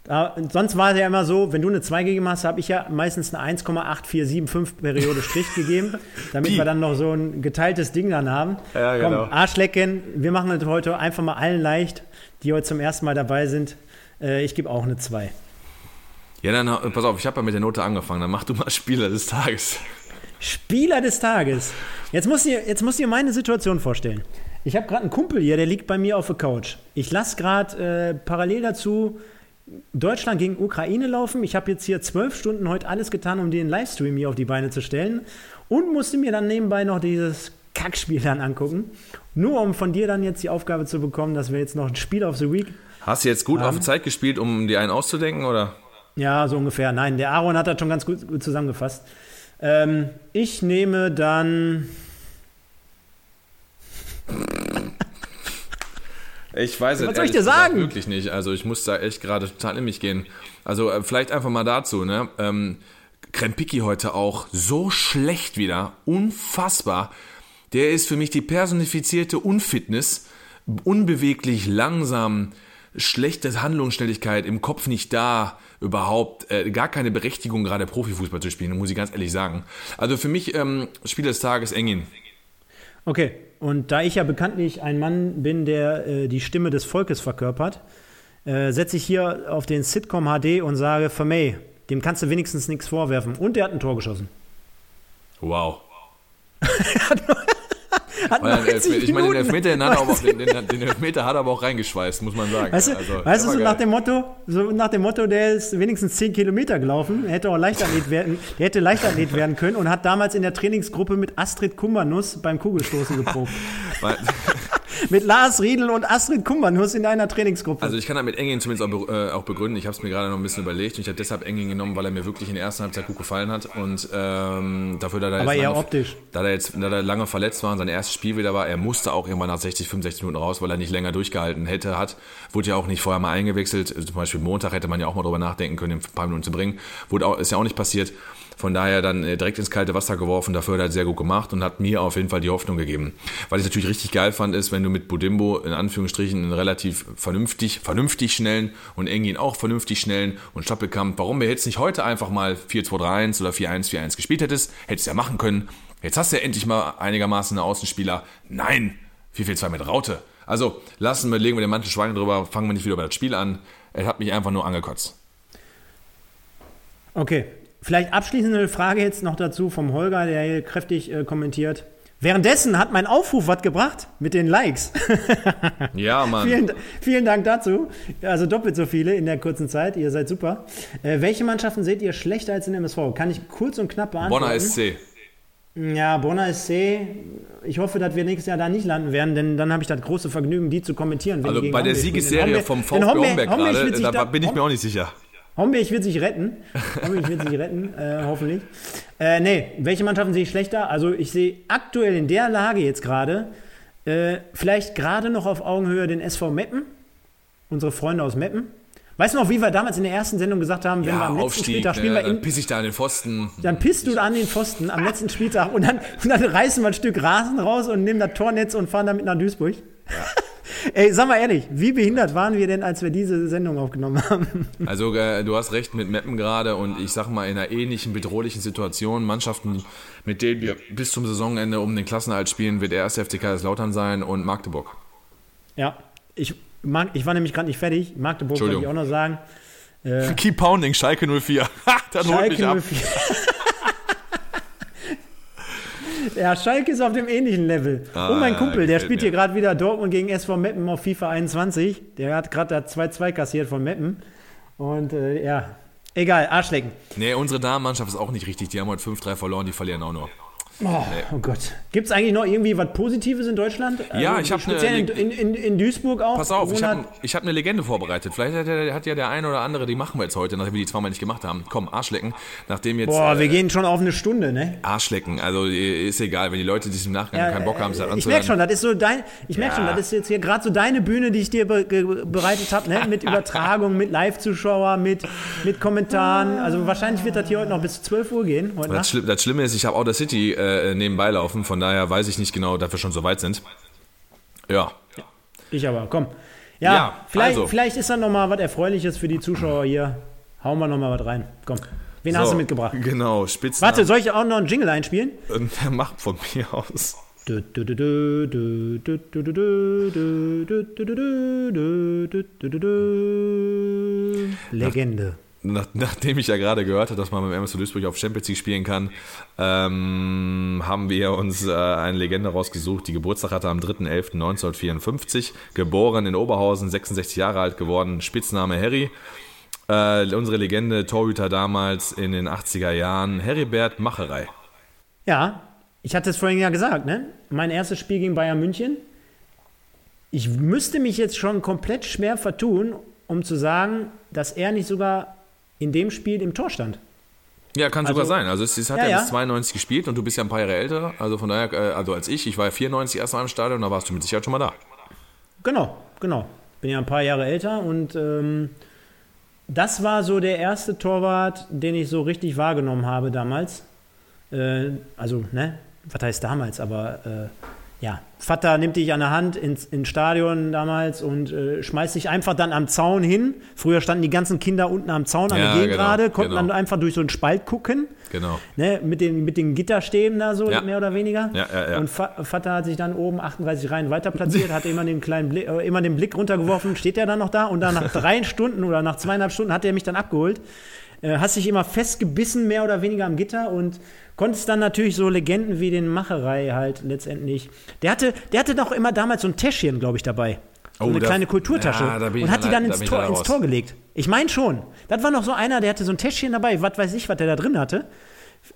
Da, sonst war es ja immer so, wenn du eine 2 gegeben hast, habe ich ja meistens eine 1,8475 Periode Strich gegeben, damit wir dann noch so ein geteiltes Ding dann haben. Ja, genau. Komm, Arschlecken, wir machen das heute einfach mal allen leicht, die heute zum ersten Mal dabei sind. Äh, ich gebe auch eine 2. Ja, dann pass auf, ich habe ja mit der Note angefangen. Dann mach du mal Spieler des Tages. Spieler des Tages. Jetzt musst du dir, jetzt musst du dir meine Situation vorstellen. Ich habe gerade einen Kumpel hier, der liegt bei mir auf der Couch. Ich lasse gerade äh, parallel dazu Deutschland gegen Ukraine laufen. Ich habe jetzt hier zwölf Stunden heute alles getan, um den Livestream hier auf die Beine zu stellen. Und musste mir dann nebenbei noch dieses Kackspiel dann angucken. Nur um von dir dann jetzt die Aufgabe zu bekommen, dass wir jetzt noch ein Spiel of the Week. Hast du jetzt gut auf Zeit gespielt, um dir einen auszudenken, oder? Ja, so ungefähr. Nein, der Aaron hat das schon ganz gut, gut zusammengefasst. Ähm, ich nehme dann. Ich weiß es Was soll ich dir sagen? wirklich nicht. Also ich muss da echt gerade total in mich gehen. Also äh, vielleicht einfach mal dazu, ne? Ähm, Krempiki heute auch so schlecht wieder. Unfassbar. Der ist für mich die personifizierte Unfitness. Unbeweglich, langsam, schlechte Handlungsschnelligkeit, im Kopf nicht da, überhaupt äh, gar keine Berechtigung, gerade Profifußball zu spielen, muss ich ganz ehrlich sagen. Also für mich ähm, Spieler des Tages Engin. Okay, und da ich ja bekanntlich ein Mann bin, der äh, die Stimme des Volkes verkörpert, äh, setze ich hier auf den Sitcom HD und sage, Vermey, dem kannst du wenigstens nichts vorwerfen. Und der hat ein Tor geschossen. Wow. Hat Äh, 90 ich meine, den Elfmeter, den, hat er aber auch, den, den, den Elfmeter hat er aber auch reingeschweißt, muss man sagen. Weißt du, Also, weißt du so nach dem Motto, so nach dem Motto, der ist wenigstens 10 Kilometer gelaufen, er hätte auch Leichtathlet werden, der hätte Leichtathlet werden können und hat damals in der Trainingsgruppe mit Astrid Kummernuss beim Kugelstoßen geprobt. Mit Lars Riedel und Astrid Kummernuss in einer Trainingsgruppe. Also ich kann damit Engin zumindest auch, äh, auch begründen. Ich habe es mir gerade noch ein bisschen überlegt und ich habe deshalb Engin genommen, weil er mir wirklich in der ersten Halbzeit gut gefallen hat und ähm, dafür, dass er Aber jetzt eher lange, optisch. Da er jetzt da er lange verletzt war und sein erstes Spiel wieder war, er musste auch irgendwann nach 60, 65 Minuten raus, weil er nicht länger durchgehalten hätte, hat. Wurde ja auch nicht vorher mal eingewechselt. Zum Beispiel Montag hätte man ja auch mal drüber nachdenken können, ihn ein paar Minuten zu bringen. Wurde auch, ist ja auch nicht passiert. Von daher dann äh, direkt ins kalte Wasser geworfen, dafür hat er sehr gut gemacht und hat mir auf jeden Fall die Hoffnung gegeben. Was ich natürlich richtig geil fand, ist, wenn du mit Budimbo in Anführungsstrichen einen relativ vernünftig, vernünftig schnellen und Engin auch vernünftig schnellen und Stoppelkamp, warum wir jetzt nicht heute einfach mal 4-2-3-1 oder 4-1-4-1 gespielt hättest, hättest ja machen können. Jetzt hast du ja endlich mal einigermaßen einen Außenspieler. Nein, 4-4-2 mit Raute. Also lassen wir, legen wir den Mantel Schwein drüber, fangen wir nicht wieder über das Spiel an. Es hat mich einfach nur angekotzt. Okay, vielleicht abschließende Frage jetzt noch dazu vom Holger, der hier kräftig äh, kommentiert. Währenddessen hat mein Aufruf was gebracht mit den Likes. Ja, Mann. vielen, vielen Dank dazu. Also doppelt so viele in der kurzen Zeit. Ihr seid super. Äh, welche Mannschaften seht ihr schlechter als in der MSV? Kann ich kurz und knapp beantworten. Bonner SC. Ja, Bonner SC. Ich hoffe, dass wir nächstes Jahr da nicht landen werden, denn dann habe ich das große Vergnügen, die zu kommentieren. Also bei der Homberg Siegesserie vom VfB Homberg- Homberg Homberg gerade, da da- bin ich mir auch nicht sicher. Homberg wird sich retten. Homberg wird sich retten, äh, hoffentlich. Äh, nee, welche Mannschaften sehe ich schlechter? Also ich sehe aktuell in der Lage jetzt gerade, äh, vielleicht gerade noch auf Augenhöhe den SV Meppen, unsere Freunde aus Meppen. Weißt du noch, wie wir damals in der ersten Sendung gesagt haben, wenn wir Ja, am letzten Aufstieg, Spieltag spielen ne, wir in, dann piss ich da an den Pfosten. dann pisst du an den Pfosten am letzten Spieltag und dann, und dann reißen wir ein Stück Rasen raus und nehmen das Tornetz und fahren damit nach Duisburg. Ey, sag mal ehrlich, wie behindert waren wir denn, als wir diese Sendung aufgenommen haben? Also äh, du hast recht mit Meppen gerade und ich sag mal in einer ähnlichen bedrohlichen Situation. Mannschaften, mit denen wir bis zum Saisonende um den Klassenerhalt spielen, wird erst FC Kaiserslautern sein und Magdeburg. Ja, ich, mag, ich war nämlich gerade nicht fertig. Magdeburg wollte ich auch noch sagen. Äh, Keep pounding, Schalke 04. Dann Schalke holt mich ab. 04. Ja, Schalke ist auf dem ähnlichen Level. Ah, und mein Kumpel, der spielt hier gerade wieder Dortmund gegen SV Meppen auf FIFA 21. Der hat gerade 2-2 kassiert von Meppen. Und äh, ja, egal, Arschlecken. Nee, unsere Damenmannschaft ist auch nicht richtig. Die haben heute 5-3 verloren, die verlieren auch nur. Oh, oh, Gott. Gibt es eigentlich noch irgendwie was Positives in Deutschland? Ja, also, ich habe speziell ne, in, in, in, Duisburg auch. Pass auf, ich habe hab eine Legende vorbereitet. Vielleicht hat, der, hat, ja der eine oder andere, die machen wir jetzt heute, nachdem wir die zweimal nicht gemacht haben. Komm, Arschlecken. Nachdem jetzt. Boah, wir äh, gehen schon auf eine Stunde, ne? Arschlecken. Also ist egal, wenn die Leute sich im Nachgang ja, keinen Bock haben, äh, Ich merke schon, das ist so dein. Ich merke ja. schon, das ist jetzt hier gerade so deine Bühne, die ich dir be bereitet habe, ne? Mit Übertragung, mit Live-Zuschauer, mit, mit Kommentaren. Also wahrscheinlich wird das hier heute noch bis 12 Uhr gehen. Das, Schli das, Schlimme ist, ich habe Outer City äh, nebenbei laufen. Von daher weiß ich nicht genau, dass wir schon so weit sind. Ja. Ich aber, komm. Ja, ja vielleicht, also. vielleicht ist da noch mal was Erfreuliches für die Zuschauer hier. Hauen wir noch mal was rein. Komm. Wen so, hast du mitgebracht? Genau, Spitzen. Warte, soll ich auch noch einen Jingle einspielen? Der macht von mir aus. Legende nach, nachdem ich ja gerade gehört habe, dass man mit MSV Duisburg auf Champions League spielen kann, ähm, haben wir uns äh, eine Legende rausgesucht, die Geburtstag hatte am 3.11.1954, geboren in Oberhausen, 66 Jahre alt geworden, Spitzname Harry. Äh, unsere Legende, Torhüter damals in den 80er Jahren, Heribert Macherei. Ja, ich hatte es vorhin ja gesagt, ne? Mein erstes Spiel gegen Bayern München. Ich müsste mich jetzt schon komplett schwer vertun, um zu sagen, dass er nicht sogar in dem Spiel im Tor stand. Ja, kann also, sogar sein. Also es, es hat ja, ja, bis 92 gespielt und du bist ja ein paar Jahre älter. Also von daher, äh, also als ich, ich war ja 94 erst mal im Stadion, und da warst du mit Sicherheit schon mal da. Genau, genau. Bin ja ein paar Jahre älter und ähm, das war so der erste Torwart, den ich so richtig wahrgenommen habe damals. Äh, also, ne, was heißt damals, aber äh, ja, Vater nimmt dich an der Hand ins, ins Stadion damals und äh, schmeißt dich einfach dann am Zaun hin. Früher standen die ganzen Kinder unten am Zaun an ja, der Gegengrade, genau, konnten genau. dann einfach durch so einen Spalt gucken. Genau. Ne, mit, den, mit den Gitterstäben da so, ja. mehr oder weniger. Ja, ja, ja. Und Va Vater hat sich dann oben 38 Reihen weiter platziert, hat immer den kleinen Blick, äh, immer den Blick runtergeworfen, steht er dann noch da und dann nach drei Stunden oder nach zweieinhalb Stunden hat er mich dann abgeholt. Äh, hast dich immer festgebissen, mehr oder weniger am Gitter und konntest dann natürlich so Legenden wie den Macherei halt letztendlich. Der hatte, der hatte doch immer damals so ein Täschchen, glaube ich, dabei. So oh, eine da, kleine Kulturtasche. Ja, und hat die dann ins, Tor, ins Tor gelegt. Ich meine schon. Das war noch so einer, der hatte so ein Täschchen dabei. Was weiß ich, was der da drin hatte.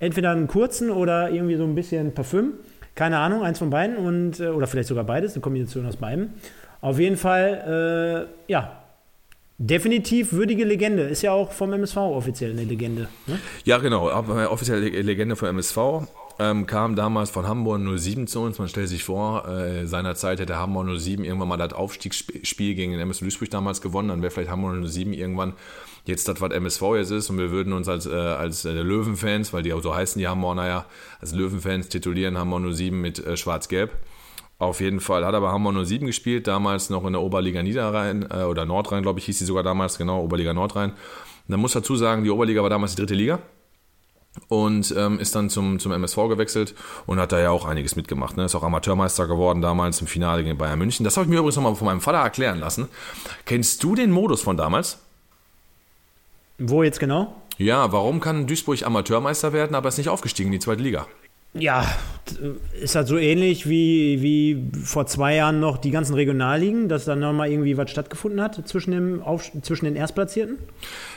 Entweder einen kurzen oder irgendwie so ein bisschen Parfüm. Keine Ahnung, eins von beiden. Und, äh, oder vielleicht sogar beides, eine Kombination aus beiden. Auf jeden Fall, äh, ja, Definitiv würdige Legende. Ist ja auch vom MSV offiziell eine Legende. Ne? Ja, genau. Äh, offizielle Legende vom MSV. Ähm, kam damals von Hamburg 07 zu uns. Man stellt sich vor, äh, seinerzeit hätte Hamburg 07 irgendwann mal das Aufstiegsspiel gegen den MSV Duisburg damals gewonnen. Dann wäre vielleicht Hamburg 07 irgendwann jetzt das, was MSV jetzt ist. Und wir würden uns als, äh, als äh, Löwenfans, weil die auch so heißen, die Hamburger ja, als Löwenfans titulieren, Hamburg 07 mit äh, Schwarz-Gelb. Auf jeden Fall. Hat aber Hamburg 07 gespielt, damals noch in der Oberliga Niederrhein äh, oder Nordrhein, glaube ich, hieß sie sogar damals, genau, Oberliga Nordrhein. Man muss dazu sagen, die Oberliga war damals die dritte Liga und ähm, ist dann zum, zum MSV gewechselt und hat da ja auch einiges mitgemacht. Ne? Ist auch Amateurmeister geworden damals im Finale gegen Bayern München. Das habe ich mir übrigens nochmal von meinem Vater erklären lassen. Kennst du den Modus von damals? Wo jetzt genau? Ja, warum kann Duisburg Amateurmeister werden, aber ist nicht aufgestiegen in die zweite Liga? Ja, ist halt so ähnlich wie, wie vor zwei Jahren noch die ganzen Regionalligen, dass dann nochmal irgendwie was stattgefunden hat zwischen, dem Auf, zwischen den Erstplatzierten?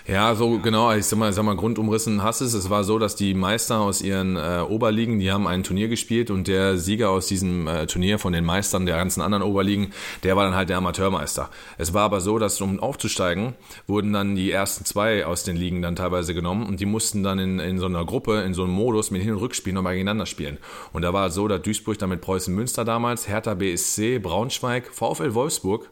Ja, so genau, ich sag mal, sag mal grundumrissen hast es. Es war so, dass die Meister aus ihren äh, Oberligen, die haben ein Turnier gespielt und der Sieger aus diesem äh, Turnier von den Meistern der ganzen anderen Oberligen, der war dann halt der Amateurmeister. Es war aber so, dass um aufzusteigen, wurden dann die ersten zwei aus den Ligen dann teilweise genommen und die mussten dann in, in so einer Gruppe, in so einem Modus mit Hin- und Rückspiel nochmal gegeneinander spielen. Und da war es so, dass Duisburg dann mit Preußen Münster damals, Hertha BSC, Braunschweig, VfL Wolfsburg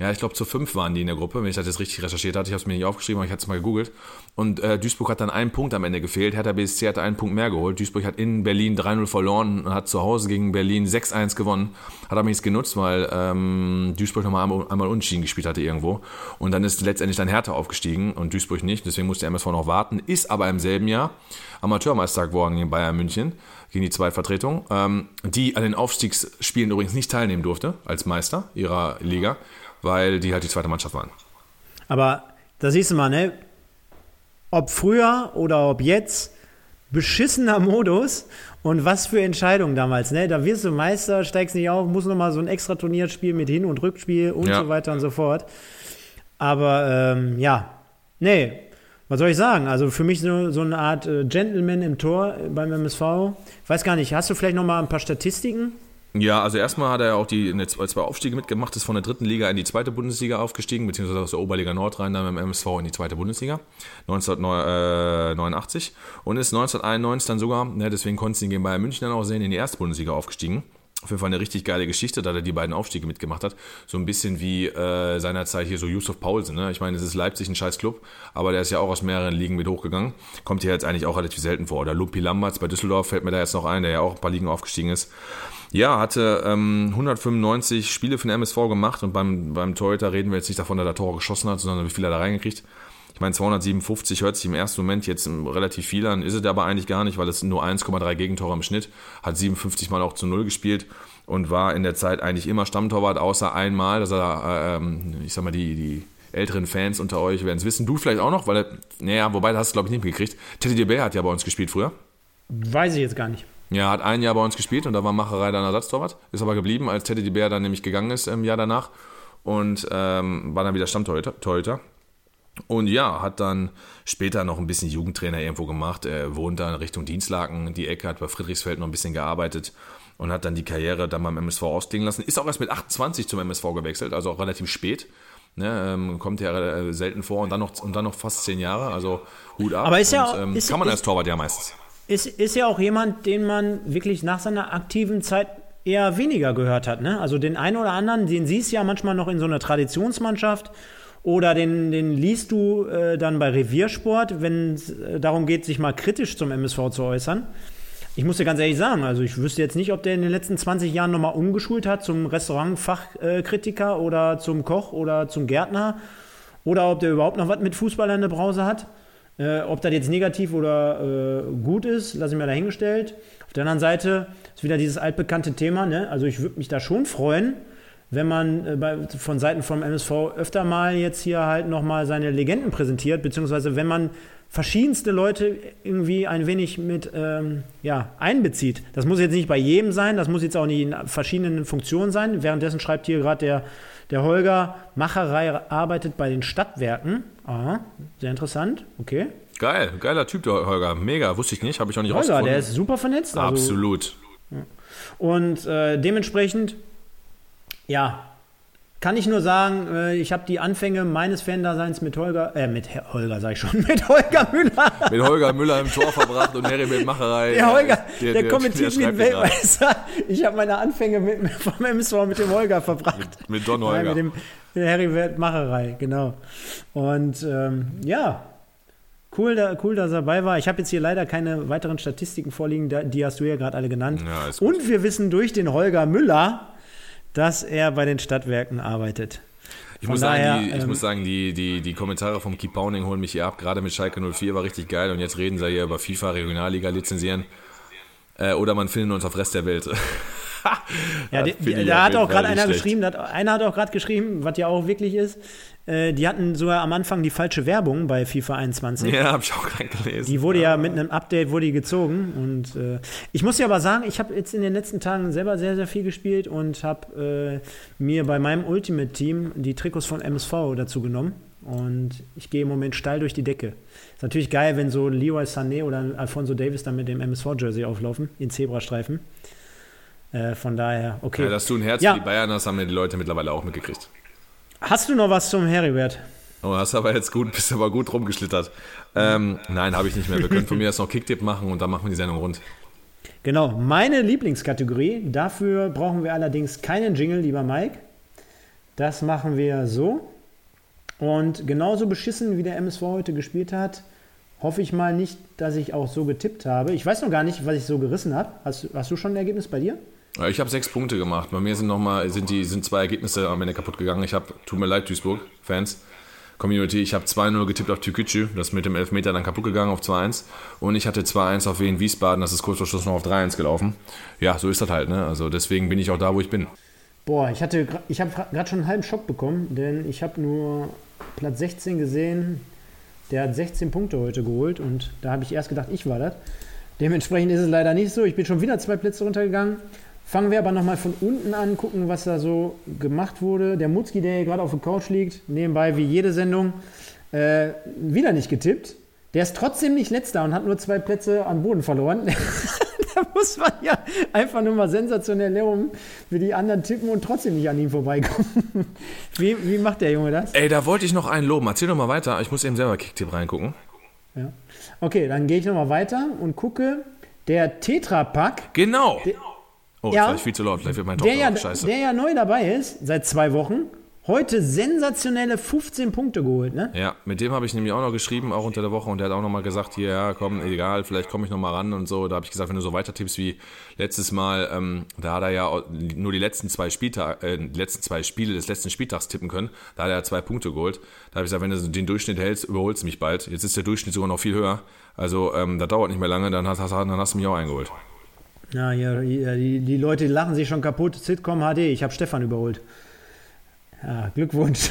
Ja, ich glaube, zu fünf waren die in der Gruppe, wenn ich das jetzt richtig recherchiert hatte. Ich habe es mir nicht aufgeschrieben, aber ich hatte es mal gegoogelt. Und äh, Duisburg hat dann einen Punkt am Ende gefehlt. Hertha BSC hat einen Punkt mehr geholt. Duisburg hat in Berlin 3-0 verloren und hat zu Hause gegen Berlin 6-1 gewonnen. Hat aber nichts genutzt, weil ähm, Duisburg nochmal einmal, einmal unentschieden gespielt hatte irgendwo. Und dann ist letztendlich dann Hertha aufgestiegen und Duisburg nicht. Deswegen musste MSV noch warten. Ist aber im selben Jahr Amateurmeister geworden gegen Bayern München, gegen die Zweitvertretung, ähm, die an den Aufstiegsspielen übrigens nicht teilnehmen durfte als Meister ihrer Liga weil die halt die zweite Mannschaft waren. Aber da siehst du mal, ne? Ob früher oder ob jetzt, beschissener Modus und was für Entscheidungen damals, ne? Da wirst du Meister, steigst nicht auf, musst nochmal so ein extra Turnierspiel mit Hin- und Rückspiel und ja. so weiter und so fort. Aber ähm, ja, nee, was soll ich sagen? Also für mich so, so eine Art äh, Gentleman im Tor beim MSV. Ich weiß gar nicht, hast du vielleicht nochmal ein paar Statistiken? Ja, also erstmal hat er ja auch die eine, zwei Aufstiege mitgemacht, ist von der dritten Liga in die zweite Bundesliga aufgestiegen, beziehungsweise aus der Oberliga Nordrhein dann mit dem MSV in die zweite Bundesliga 1989 und ist 1991 dann sogar, ne, deswegen konntest du ihn gegen Bayern München dann auch sehen, in die erste Bundesliga aufgestiegen. Auf jeden Fall eine richtig geile Geschichte, da er die beiden Aufstiege mitgemacht hat. So ein bisschen wie äh, seinerzeit hier so Yusuf Paulsen. Ne? Ich meine, es ist Leipzig ein scheiß Club, aber der ist ja auch aus mehreren Ligen mit hochgegangen. Kommt hier jetzt eigentlich auch relativ selten vor. Oder Lumpi Lamberts bei Düsseldorf fällt mir da jetzt noch ein, der ja auch ein paar Ligen aufgestiegen ist. Ja, hatte ähm, 195 Spiele für den MSV gemacht und beim, beim Torhüter reden wir jetzt nicht davon, dass er Tore geschossen hat, sondern wie viel er da reingekriegt. Ich meine, 257 hört sich im ersten Moment jetzt relativ viel an, ist es aber eigentlich gar nicht, weil es nur 1,3 Gegentore im Schnitt, hat 57 Mal auch zu Null gespielt und war in der Zeit eigentlich immer Stammtorwart, außer einmal, dass er, ähm, ich sag mal, die, die älteren Fans unter euch werden es wissen. Du vielleicht auch noch, weil, naja, wobei, das hast du, glaube ich, nicht mitgekriegt. Teddy DeBay hat ja bei uns gespielt früher. Weiß ich jetzt gar nicht. Ja, hat ein Jahr bei uns gespielt und da war Macherei dann Ersatztorwart. Ist aber geblieben, als Teddy die Bär dann nämlich gegangen ist im Jahr danach und ähm, war dann wieder Stammtorhüter. Und ja, hat dann später noch ein bisschen Jugendtrainer irgendwo gemacht. Er wohnt dann Richtung Dienstlaken, die Ecke, hat bei Friedrichsfeld noch ein bisschen gearbeitet und hat dann die Karriere dann beim MSV ausklingen lassen. Ist auch erst mit 28 zum MSV gewechselt, also auch relativ spät. Ne, ähm, kommt ja äh, selten vor und dann noch und dann noch fast zehn Jahre, also Hut ab. Aber ist ja und, ähm, ist, kann man als Torwart ja meistens ist, ist ja auch jemand, den man wirklich nach seiner aktiven Zeit eher weniger gehört hat. Ne? Also den einen oder anderen, den siehst du ja manchmal noch in so einer Traditionsmannschaft oder den, den liest du äh, dann bei Reviersport, wenn es äh, darum geht, sich mal kritisch zum MSV zu äußern. Ich muss dir ganz ehrlich sagen, also ich wüsste jetzt nicht, ob der in den letzten 20 Jahren nochmal umgeschult hat zum Restaurantfachkritiker äh, oder zum Koch oder zum Gärtner oder ob der überhaupt noch was mit Fußball in der Brause hat. Äh, ob das jetzt negativ oder äh, gut ist, lasse ich mir dahingestellt. Auf der anderen Seite ist wieder dieses altbekannte Thema. Ne? Also ich würde mich da schon freuen, wenn man äh, bei, von Seiten vom MSV öfter mal jetzt hier halt nochmal seine Legenden präsentiert, beziehungsweise wenn man verschiedenste Leute irgendwie ein wenig mit ähm, ja, einbezieht. Das muss jetzt nicht bei jedem sein, das muss jetzt auch nicht in verschiedenen Funktionen sein. Währenddessen schreibt hier gerade der, der Holger, Macherei arbeitet bei den Stadtwerken. Aha, sehr interessant. Okay. Geil, geiler Typ, der Holger. Mega, wusste ich nicht, habe ich auch nicht Holger, rausgefunden. der ist super vernetzt. Also, Absolut. Und äh, dementsprechend, ja, kann ich nur sagen, äh, ich habe die Anfänge meines Fandaseins mit Holger, äh, mit Herr Holger, sag ich schon, mit Holger Müller. mit Holger Müller im Tor verbracht und Harry mit Macherei. Der Holger, der, der, der kommentiert wie ein Weltmeister. Ich habe meine Anfänge mit, vom MSV mit dem Holger verbracht. Mit, mit Don Holger. Ja, mit dem mit Harry Wert Macherei, genau. Und ähm, ja, Cool, da, cool, dass er dabei war. Ich habe jetzt hier leider keine weiteren Statistiken vorliegen, die hast du ja gerade alle genannt. Ja, und wir wissen durch den Holger Müller, dass er bei den Stadtwerken arbeitet. Ich, muss, daher, sagen, die, ich ähm, muss sagen, die, die, die Kommentare vom Keep Pounding holen mich hier ab. Gerade mit Schalke 04 war richtig geil. Und jetzt reden sie hier über FIFA, Regionalliga lizenzieren. Äh, oder man findet uns auf Rest der Welt. ja, da hat auch gerade einer geschrieben, hat, einer hat auch gerade geschrieben, was ja auch wirklich ist, äh, die hatten sogar am Anfang die falsche Werbung bei FIFA 21. Ja, habe ich auch gerade gelesen. Die wurde ja. ja mit einem Update wurde die gezogen und äh, ich muss ja aber sagen, ich habe jetzt in den letzten Tagen selber sehr sehr viel gespielt und habe äh, mir bei meinem Ultimate Team die Trikots von MSV dazu genommen und ich gehe im Moment steil durch die Decke. Ist natürlich geil, wenn so Leroy Sané oder Alfonso Davis dann mit dem MSV Jersey auflaufen in Zebrastreifen. Äh, von daher, okay. Ja, dass du ein Herz ja. für die Bayern hast, haben ja die Leute mittlerweile auch mitgekriegt. Hast du noch was zum Heribert? Oh, hast aber jetzt gut, bist aber gut rumgeschlittert. Ähm, nein, habe ich nicht mehr. Wir können von mir jetzt noch Kicktipp machen und dann machen wir die Sendung rund. Genau, meine Lieblingskategorie. Dafür brauchen wir allerdings keinen Jingle, lieber Mike. Das machen wir so. Und genauso beschissen, wie der MSV heute gespielt hat, hoffe ich mal nicht, dass ich auch so getippt habe. Ich weiß noch gar nicht, was ich so gerissen habe. Hast, hast du schon ein Ergebnis bei dir? Ich habe sechs Punkte gemacht. Bei mir sind noch mal sind die sind zwei Ergebnisse am Ende kaputt gegangen. Ich habe tut mir leid Duisburg Fans Community. Ich habe 2-0 getippt auf Türkgücü, das ist mit dem Elfmeter dann kaputt gegangen auf 2-1 und ich hatte 2-1 auf Wien Wiesbaden, das ist kurz vor Schluss noch auf 3-1 gelaufen. Ja, so ist das halt, ne? Also deswegen bin ich auch da, wo ich bin. Boah, ich hatte ich habe gerade schon einen halben Schock bekommen, denn ich habe nur Platz 16 gesehen. Der hat 16 Punkte heute geholt und da habe ich erst gedacht, ich war das. Dementsprechend ist es leider nicht so. Ich bin schon wieder zwei Plätze runtergegangen. Fangen wir aber nochmal von unten an, gucken, was da so gemacht wurde. Der Mutzki, der hier gerade auf der Couch liegt, nebenbei wie jede Sendung, äh, wieder nicht getippt. Der ist trotzdem nicht letzter und hat nur zwei Plätze an Boden verloren. da muss man ja einfach nur mal sensationell lernen, wie die anderen tippen und trotzdem nicht an ihm vorbeikommen. wie, wie macht der Junge das? Ey, da wollte ich noch einen loben. Erzähl doch mal weiter. Ich muss eben selber Kicktipp reingucken. Ja. Okay, dann gehe ich nochmal weiter und gucke. Der Tetra-Pack. Genau. Der, Oh, ja, vielleicht viel zu laut, vielleicht wird mein Tochter der ja, scheiße. Der ja neu dabei ist, seit zwei Wochen. Heute sensationelle 15 Punkte geholt, ne? Ja, mit dem habe ich nämlich auch noch geschrieben, auch unter der Woche, und der hat auch noch mal gesagt, hier, ja, komm, egal, vielleicht komme ich noch mal ran und so. Da habe ich gesagt, wenn du so weiter tippst wie letztes Mal, ähm, da hat er ja nur die letzten zwei Spieltag, äh, die letzten zwei Spiele des letzten Spieltags tippen können. Da hat er zwei Punkte geholt. Da habe ich gesagt, wenn du den Durchschnitt hältst, überholst du mich bald. Jetzt ist der Durchschnitt sogar noch viel höher. Also, ähm, das dauert nicht mehr lange, dann hast, hast, dann hast du mich auch eingeholt. Ja, ja, die, die Leute lachen sich schon kaputt. Sitcom HD, ich habe Stefan überholt. Ja, Glückwunsch.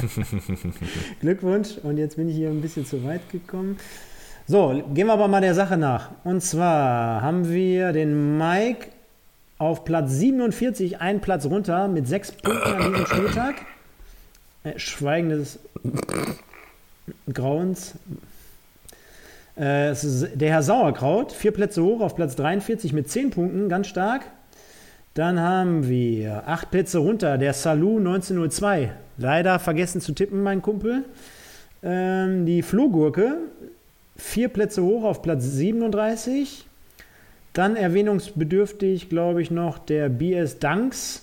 Glückwunsch. Und jetzt bin ich hier ein bisschen zu weit gekommen. So, gehen wir aber mal der Sache nach. Und zwar haben wir den Mike auf Platz 47, einen Platz runter mit sechs Punkten an diesem Spieltag. Äh, Schweigen des Grauens. Äh, der Herr Sauerkraut, vier Plätze hoch auf Platz 43 mit 10 Punkten, ganz stark. Dann haben wir acht Plätze runter, der Salou 1902. Leider vergessen zu tippen, mein Kumpel. Ähm, die Flohgurke, vier Plätze hoch auf Platz 37. Dann erwähnungsbedürftig, glaube ich, noch der BS Danks.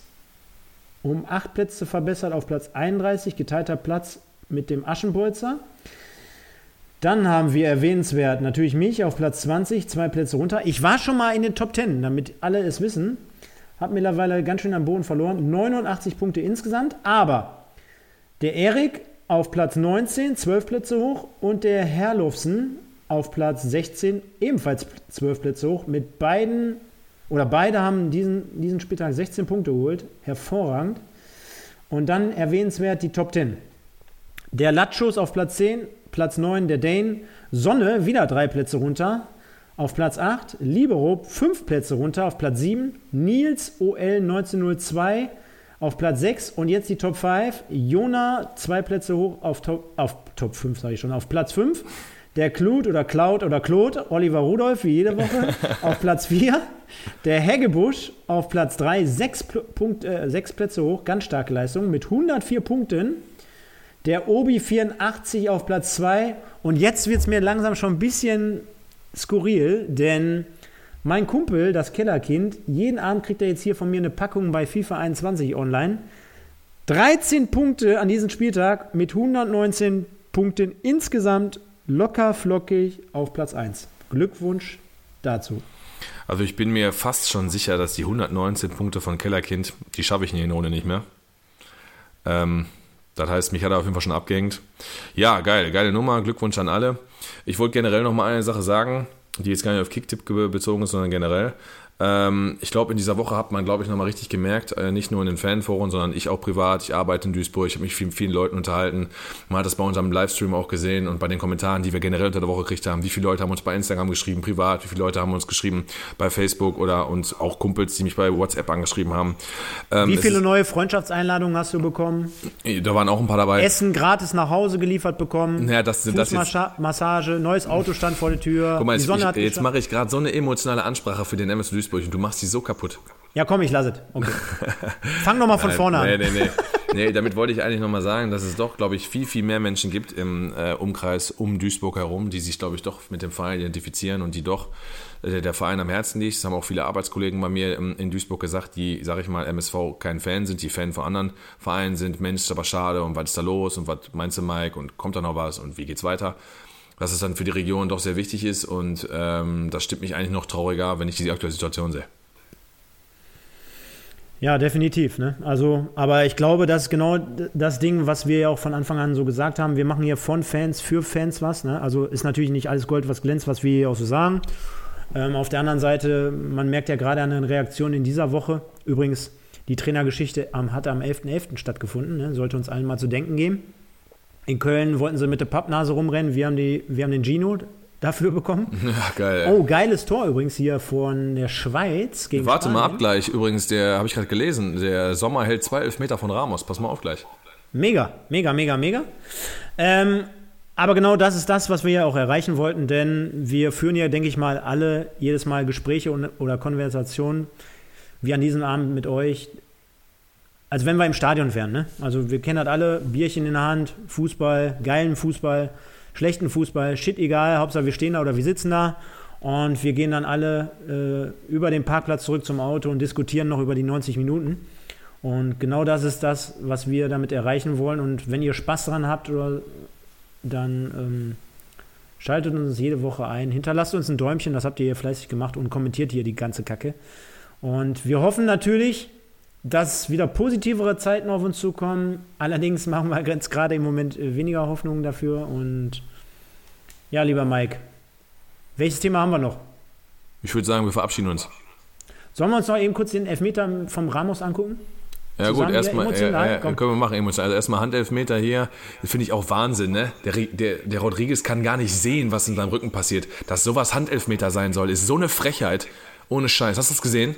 Um acht Plätze verbessert auf Platz 31, geteilter Platz mit dem Aschenbolzer. Dann haben wir erwähnenswert natürlich mich auf Platz 20, zwei Plätze runter. Ich war schon mal in den Top 10, damit alle es wissen. Habe mittlerweile ganz schön am Boden verloren. 89 Punkte insgesamt. Aber der Erik auf Platz 19, 12 Plätze hoch. Und der Herlufsen auf Platz 16, ebenfalls 12 Plätze hoch. Mit beiden, oder beide haben diesen, diesen Spieltag 16 Punkte geholt. Hervorragend. Und dann erwähnenswert die Top 10. Der Latschos auf Platz 10, Platz 9 der Dane. Sonne wieder drei Plätze runter. Auf Platz 8 Libero fünf Plätze runter. Auf Platz 7 Nils OL 1902 auf Platz 6 und jetzt die Top 5. Jona zwei Plätze hoch auf Top, auf Top 5, sage ich schon, auf Platz 5. Der Clut oder Cloud oder Claude, Oliver Rudolph, wie jede Woche, auf Platz 4. Der Heggebusch auf Platz 3, sechs, Punkt, äh, sechs Plätze hoch, ganz starke Leistung, mit 104 Punkten. Der Obi 84 auf Platz 2. Und jetzt wird es mir langsam schon ein bisschen skurril, denn mein Kumpel, das Kellerkind, jeden Abend kriegt er jetzt hier von mir eine Packung bei FIFA 21 online. 13 Punkte an diesem Spieltag mit 119 Punkten insgesamt locker flockig auf Platz 1. Glückwunsch dazu. Also ich bin mir fast schon sicher, dass die 119 Punkte von Kellerkind, die schaffe ich in der Runde nicht mehr. Ähm, das heißt, mich hat er auf jeden Fall schon abgehängt. Ja, geil, geile Nummer, Glückwunsch an alle. Ich wollte generell noch mal eine Sache sagen, die jetzt gar nicht auf Kicktipp bezogen ist, sondern generell. Ähm, ich glaube, in dieser Woche hat man, glaube ich, nochmal richtig gemerkt, äh, nicht nur in den Fanforen, sondern ich auch privat. Ich arbeite in Duisburg, ich habe mich mit vielen, Leuten unterhalten. Man hat das bei unserem Livestream auch gesehen und bei den Kommentaren, die wir generell unter der Woche gekriegt haben. Wie viele Leute haben uns bei Instagram geschrieben, privat, wie viele Leute haben uns geschrieben bei Facebook oder uns auch Kumpels, die mich bei WhatsApp angeschrieben haben. Ähm, wie viele neue Freundschaftseinladungen hast du bekommen? Da waren auch ein paar dabei. Essen gratis nach Hause geliefert bekommen. Ja, das sind das jetzt. Massage, neues Auto stand vor der Tür. Guck mal, jetzt, jetzt mache ich gerade so eine emotionale Ansprache für den MS Duisburg und du machst sie so kaputt. Ja, komm, ich lasse es. Okay. Fang nochmal von vorne nee, an. Nee, nee, nee. damit wollte ich eigentlich nochmal sagen, dass es doch, glaube ich, viel, viel mehr Menschen gibt im äh, Umkreis um Duisburg herum, die sich, glaube ich, doch mit dem Verein identifizieren und die doch äh, der Verein am Herzen liegt. Das haben auch viele Arbeitskollegen bei mir ähm, in Duisburg gesagt, die, sage ich mal, MSV kein Fan sind, die Fan von anderen Vereinen sind. Mensch, ist aber schade und was ist da los und was meinst du, Mike und kommt da noch was und wie geht's weiter? Dass es dann für die Region doch sehr wichtig ist und ähm, das stimmt mich eigentlich noch trauriger, wenn ich die aktuelle Situation sehe. Ja, definitiv. Ne? Also, aber ich glaube, das ist genau das Ding, was wir ja auch von Anfang an so gesagt haben. Wir machen hier von Fans für Fans was. Ne? Also ist natürlich nicht alles Gold, was glänzt, was wir hier auch so sagen. Ähm, auf der anderen Seite, man merkt ja gerade an den Reaktionen in dieser Woche. Übrigens, die Trainergeschichte am, hat am 11.11. .11. stattgefunden. Ne? Sollte uns allen mal zu denken geben. In Köln wollten sie mit der Pappnase rumrennen. Wir haben, die, wir haben den Gino dafür bekommen. Ja, geil. Ey. Oh, geiles Tor übrigens hier von der Schweiz gegen Warte mal Spanien. ab gleich. Übrigens, der habe ich gerade gelesen. Der Sommer hält zwei Elfmeter von Ramos. Pass mal auf gleich. Mega, mega, mega, mega. Ähm, aber genau das ist das, was wir ja auch erreichen wollten, denn wir führen ja, denke ich mal, alle jedes Mal Gespräche und, oder Konversationen, wie an diesem Abend mit euch, als wenn wir im Stadion wären. Ne? Also wir kennen halt alle, Bierchen in der Hand, Fußball, geilen Fußball, schlechten Fußball, shit egal, Hauptsache wir stehen da oder wir sitzen da und wir gehen dann alle äh, über den Parkplatz zurück zum Auto und diskutieren noch über die 90 Minuten. Und genau das ist das, was wir damit erreichen wollen. Und wenn ihr Spaß dran habt, oder, dann ähm, schaltet uns jede Woche ein. Hinterlasst uns ein Däumchen, das habt ihr hier fleißig gemacht und kommentiert hier die ganze Kacke. Und wir hoffen natürlich, dass wieder positivere Zeiten auf uns zukommen. Allerdings machen wir jetzt gerade im Moment äh, weniger Hoffnungen dafür. Und ja, lieber Mike, welches Thema haben wir noch? Ich würde sagen, wir verabschieden uns. Sollen wir uns noch eben kurz den Elfmeter vom Ramos angucken? Ja Zusammen gut, erstmal emotional? äh, äh, Komm. können wir machen emotional. Also erstmal Handelfmeter hier, finde ich auch Wahnsinn, ne? Der, der, der Rodriguez kann gar nicht sehen, was in seinem Rücken passiert. Dass sowas Handelfmeter sein soll, ist so eine Frechheit. Ohne Scheiß. Hast du das gesehen?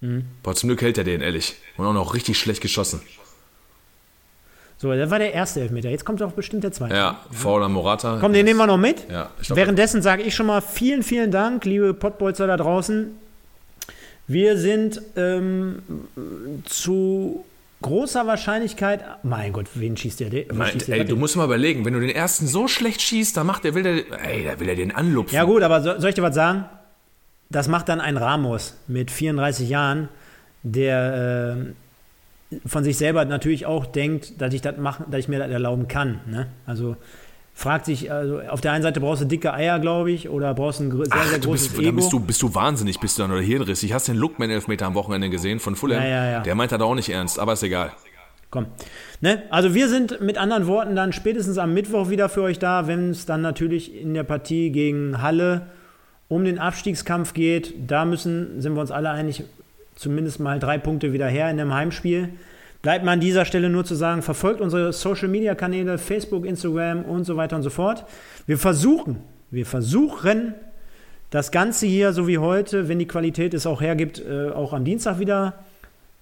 Mhm. Boah, zum Glück hält er den, ehrlich. Und auch noch richtig schlecht geschossen. So, das war der erste Elfmeter. Jetzt kommt doch bestimmt der zweite. Ja, Foul an Morata. Komm, den nehmen wir noch mit. Ja, glaub- Währenddessen sage ich schon mal vielen, vielen Dank, liebe Pottbolzer da draußen. Wir sind ähm, zu großer Wahrscheinlichkeit. Mein Gott, wen schießt der? Wen schießt der ey, du musst mal überlegen, wenn du den ersten so schlecht schießt, dann macht der, will der, ey, da will er den anlupfen. ja, gut, aber so, soll ich dir was sagen? Das macht dann ein Ramos mit 34 Jahren, der äh, von sich selber natürlich auch denkt, dass ich das machen, dass ich mir das erlauben kann. Ne? Also fragt sich, also auf der einen Seite brauchst du dicke Eier, glaube ich, oder brauchst ein gr- sehr, Ach, sehr du großes bist, Ego. bist du, bist du wahnsinnig, bist du dann oder hirnrissig. Hast den Lookman-Elfmeter am Wochenende gesehen von Fulham? Ja, ja, ja. Der meint das auch nicht ernst, aber ist egal. Komm. Ne? Also wir sind mit anderen Worten dann spätestens am Mittwoch wieder für euch da, wenn es dann natürlich in der Partie gegen Halle um den Abstiegskampf geht. Da müssen, sind wir uns alle einig, zumindest mal drei Punkte wieder her in einem Heimspiel. Bleibt mir an dieser Stelle nur zu sagen, verfolgt unsere Social-Media-Kanäle, Facebook, Instagram und so weiter und so fort. Wir versuchen, wir versuchen, das Ganze hier, so wie heute, wenn die Qualität es auch hergibt, äh, auch am Dienstag wieder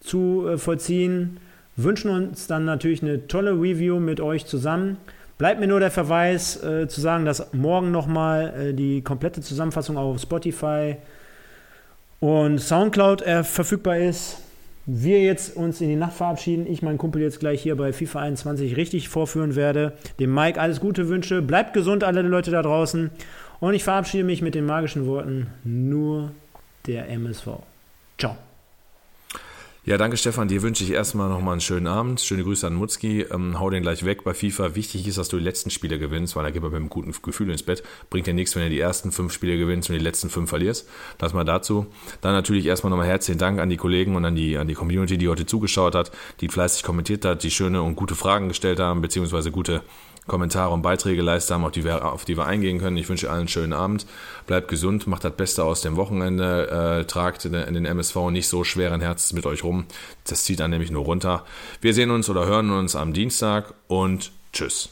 zu äh, vollziehen. Wünschen uns dann natürlich eine tolle Review mit euch zusammen. Bleibt mir nur der Verweis äh, zu sagen, dass morgen nochmal äh, die komplette Zusammenfassung auf Spotify und Soundcloud äh, verfügbar ist. Wir jetzt uns in die Nacht verabschieden. Ich meinen Kumpel jetzt gleich hier bei FIFA 21 richtig vorführen werde. Dem Mike alles Gute wünsche. Bleibt gesund, alle Leute da draußen. Und ich verabschiede mich mit den magischen Worten nur der MSV. Ciao. Ja, danke Stefan. Dir wünsche ich erstmal nochmal einen schönen Abend. Schöne Grüße an Mutzki. Ähm, hau den gleich weg bei FIFA. Wichtig ist, dass du die letzten Spiele gewinnst, weil da geht man mit einem guten Gefühl ins Bett. Bringt dir nichts, wenn du die ersten fünf Spiele gewinnst und die letzten fünf verlierst. Das mal dazu. Dann natürlich erstmal nochmal herzlichen Dank an die Kollegen und an die, an die Community, die heute zugeschaut hat, die fleißig kommentiert hat, die schöne und gute Fragen gestellt haben, beziehungsweise gute Kommentare und Beiträge geleistet haben, auf die, wir, auf die wir eingehen können. Ich wünsche allen einen schönen Abend. Bleibt gesund, macht das Beste aus dem Wochenende, äh, tragt in, in den MSV nicht so schweren Herzens mit euch rum. Das zieht dann nämlich nur runter. Wir sehen uns oder hören uns am Dienstag und tschüss.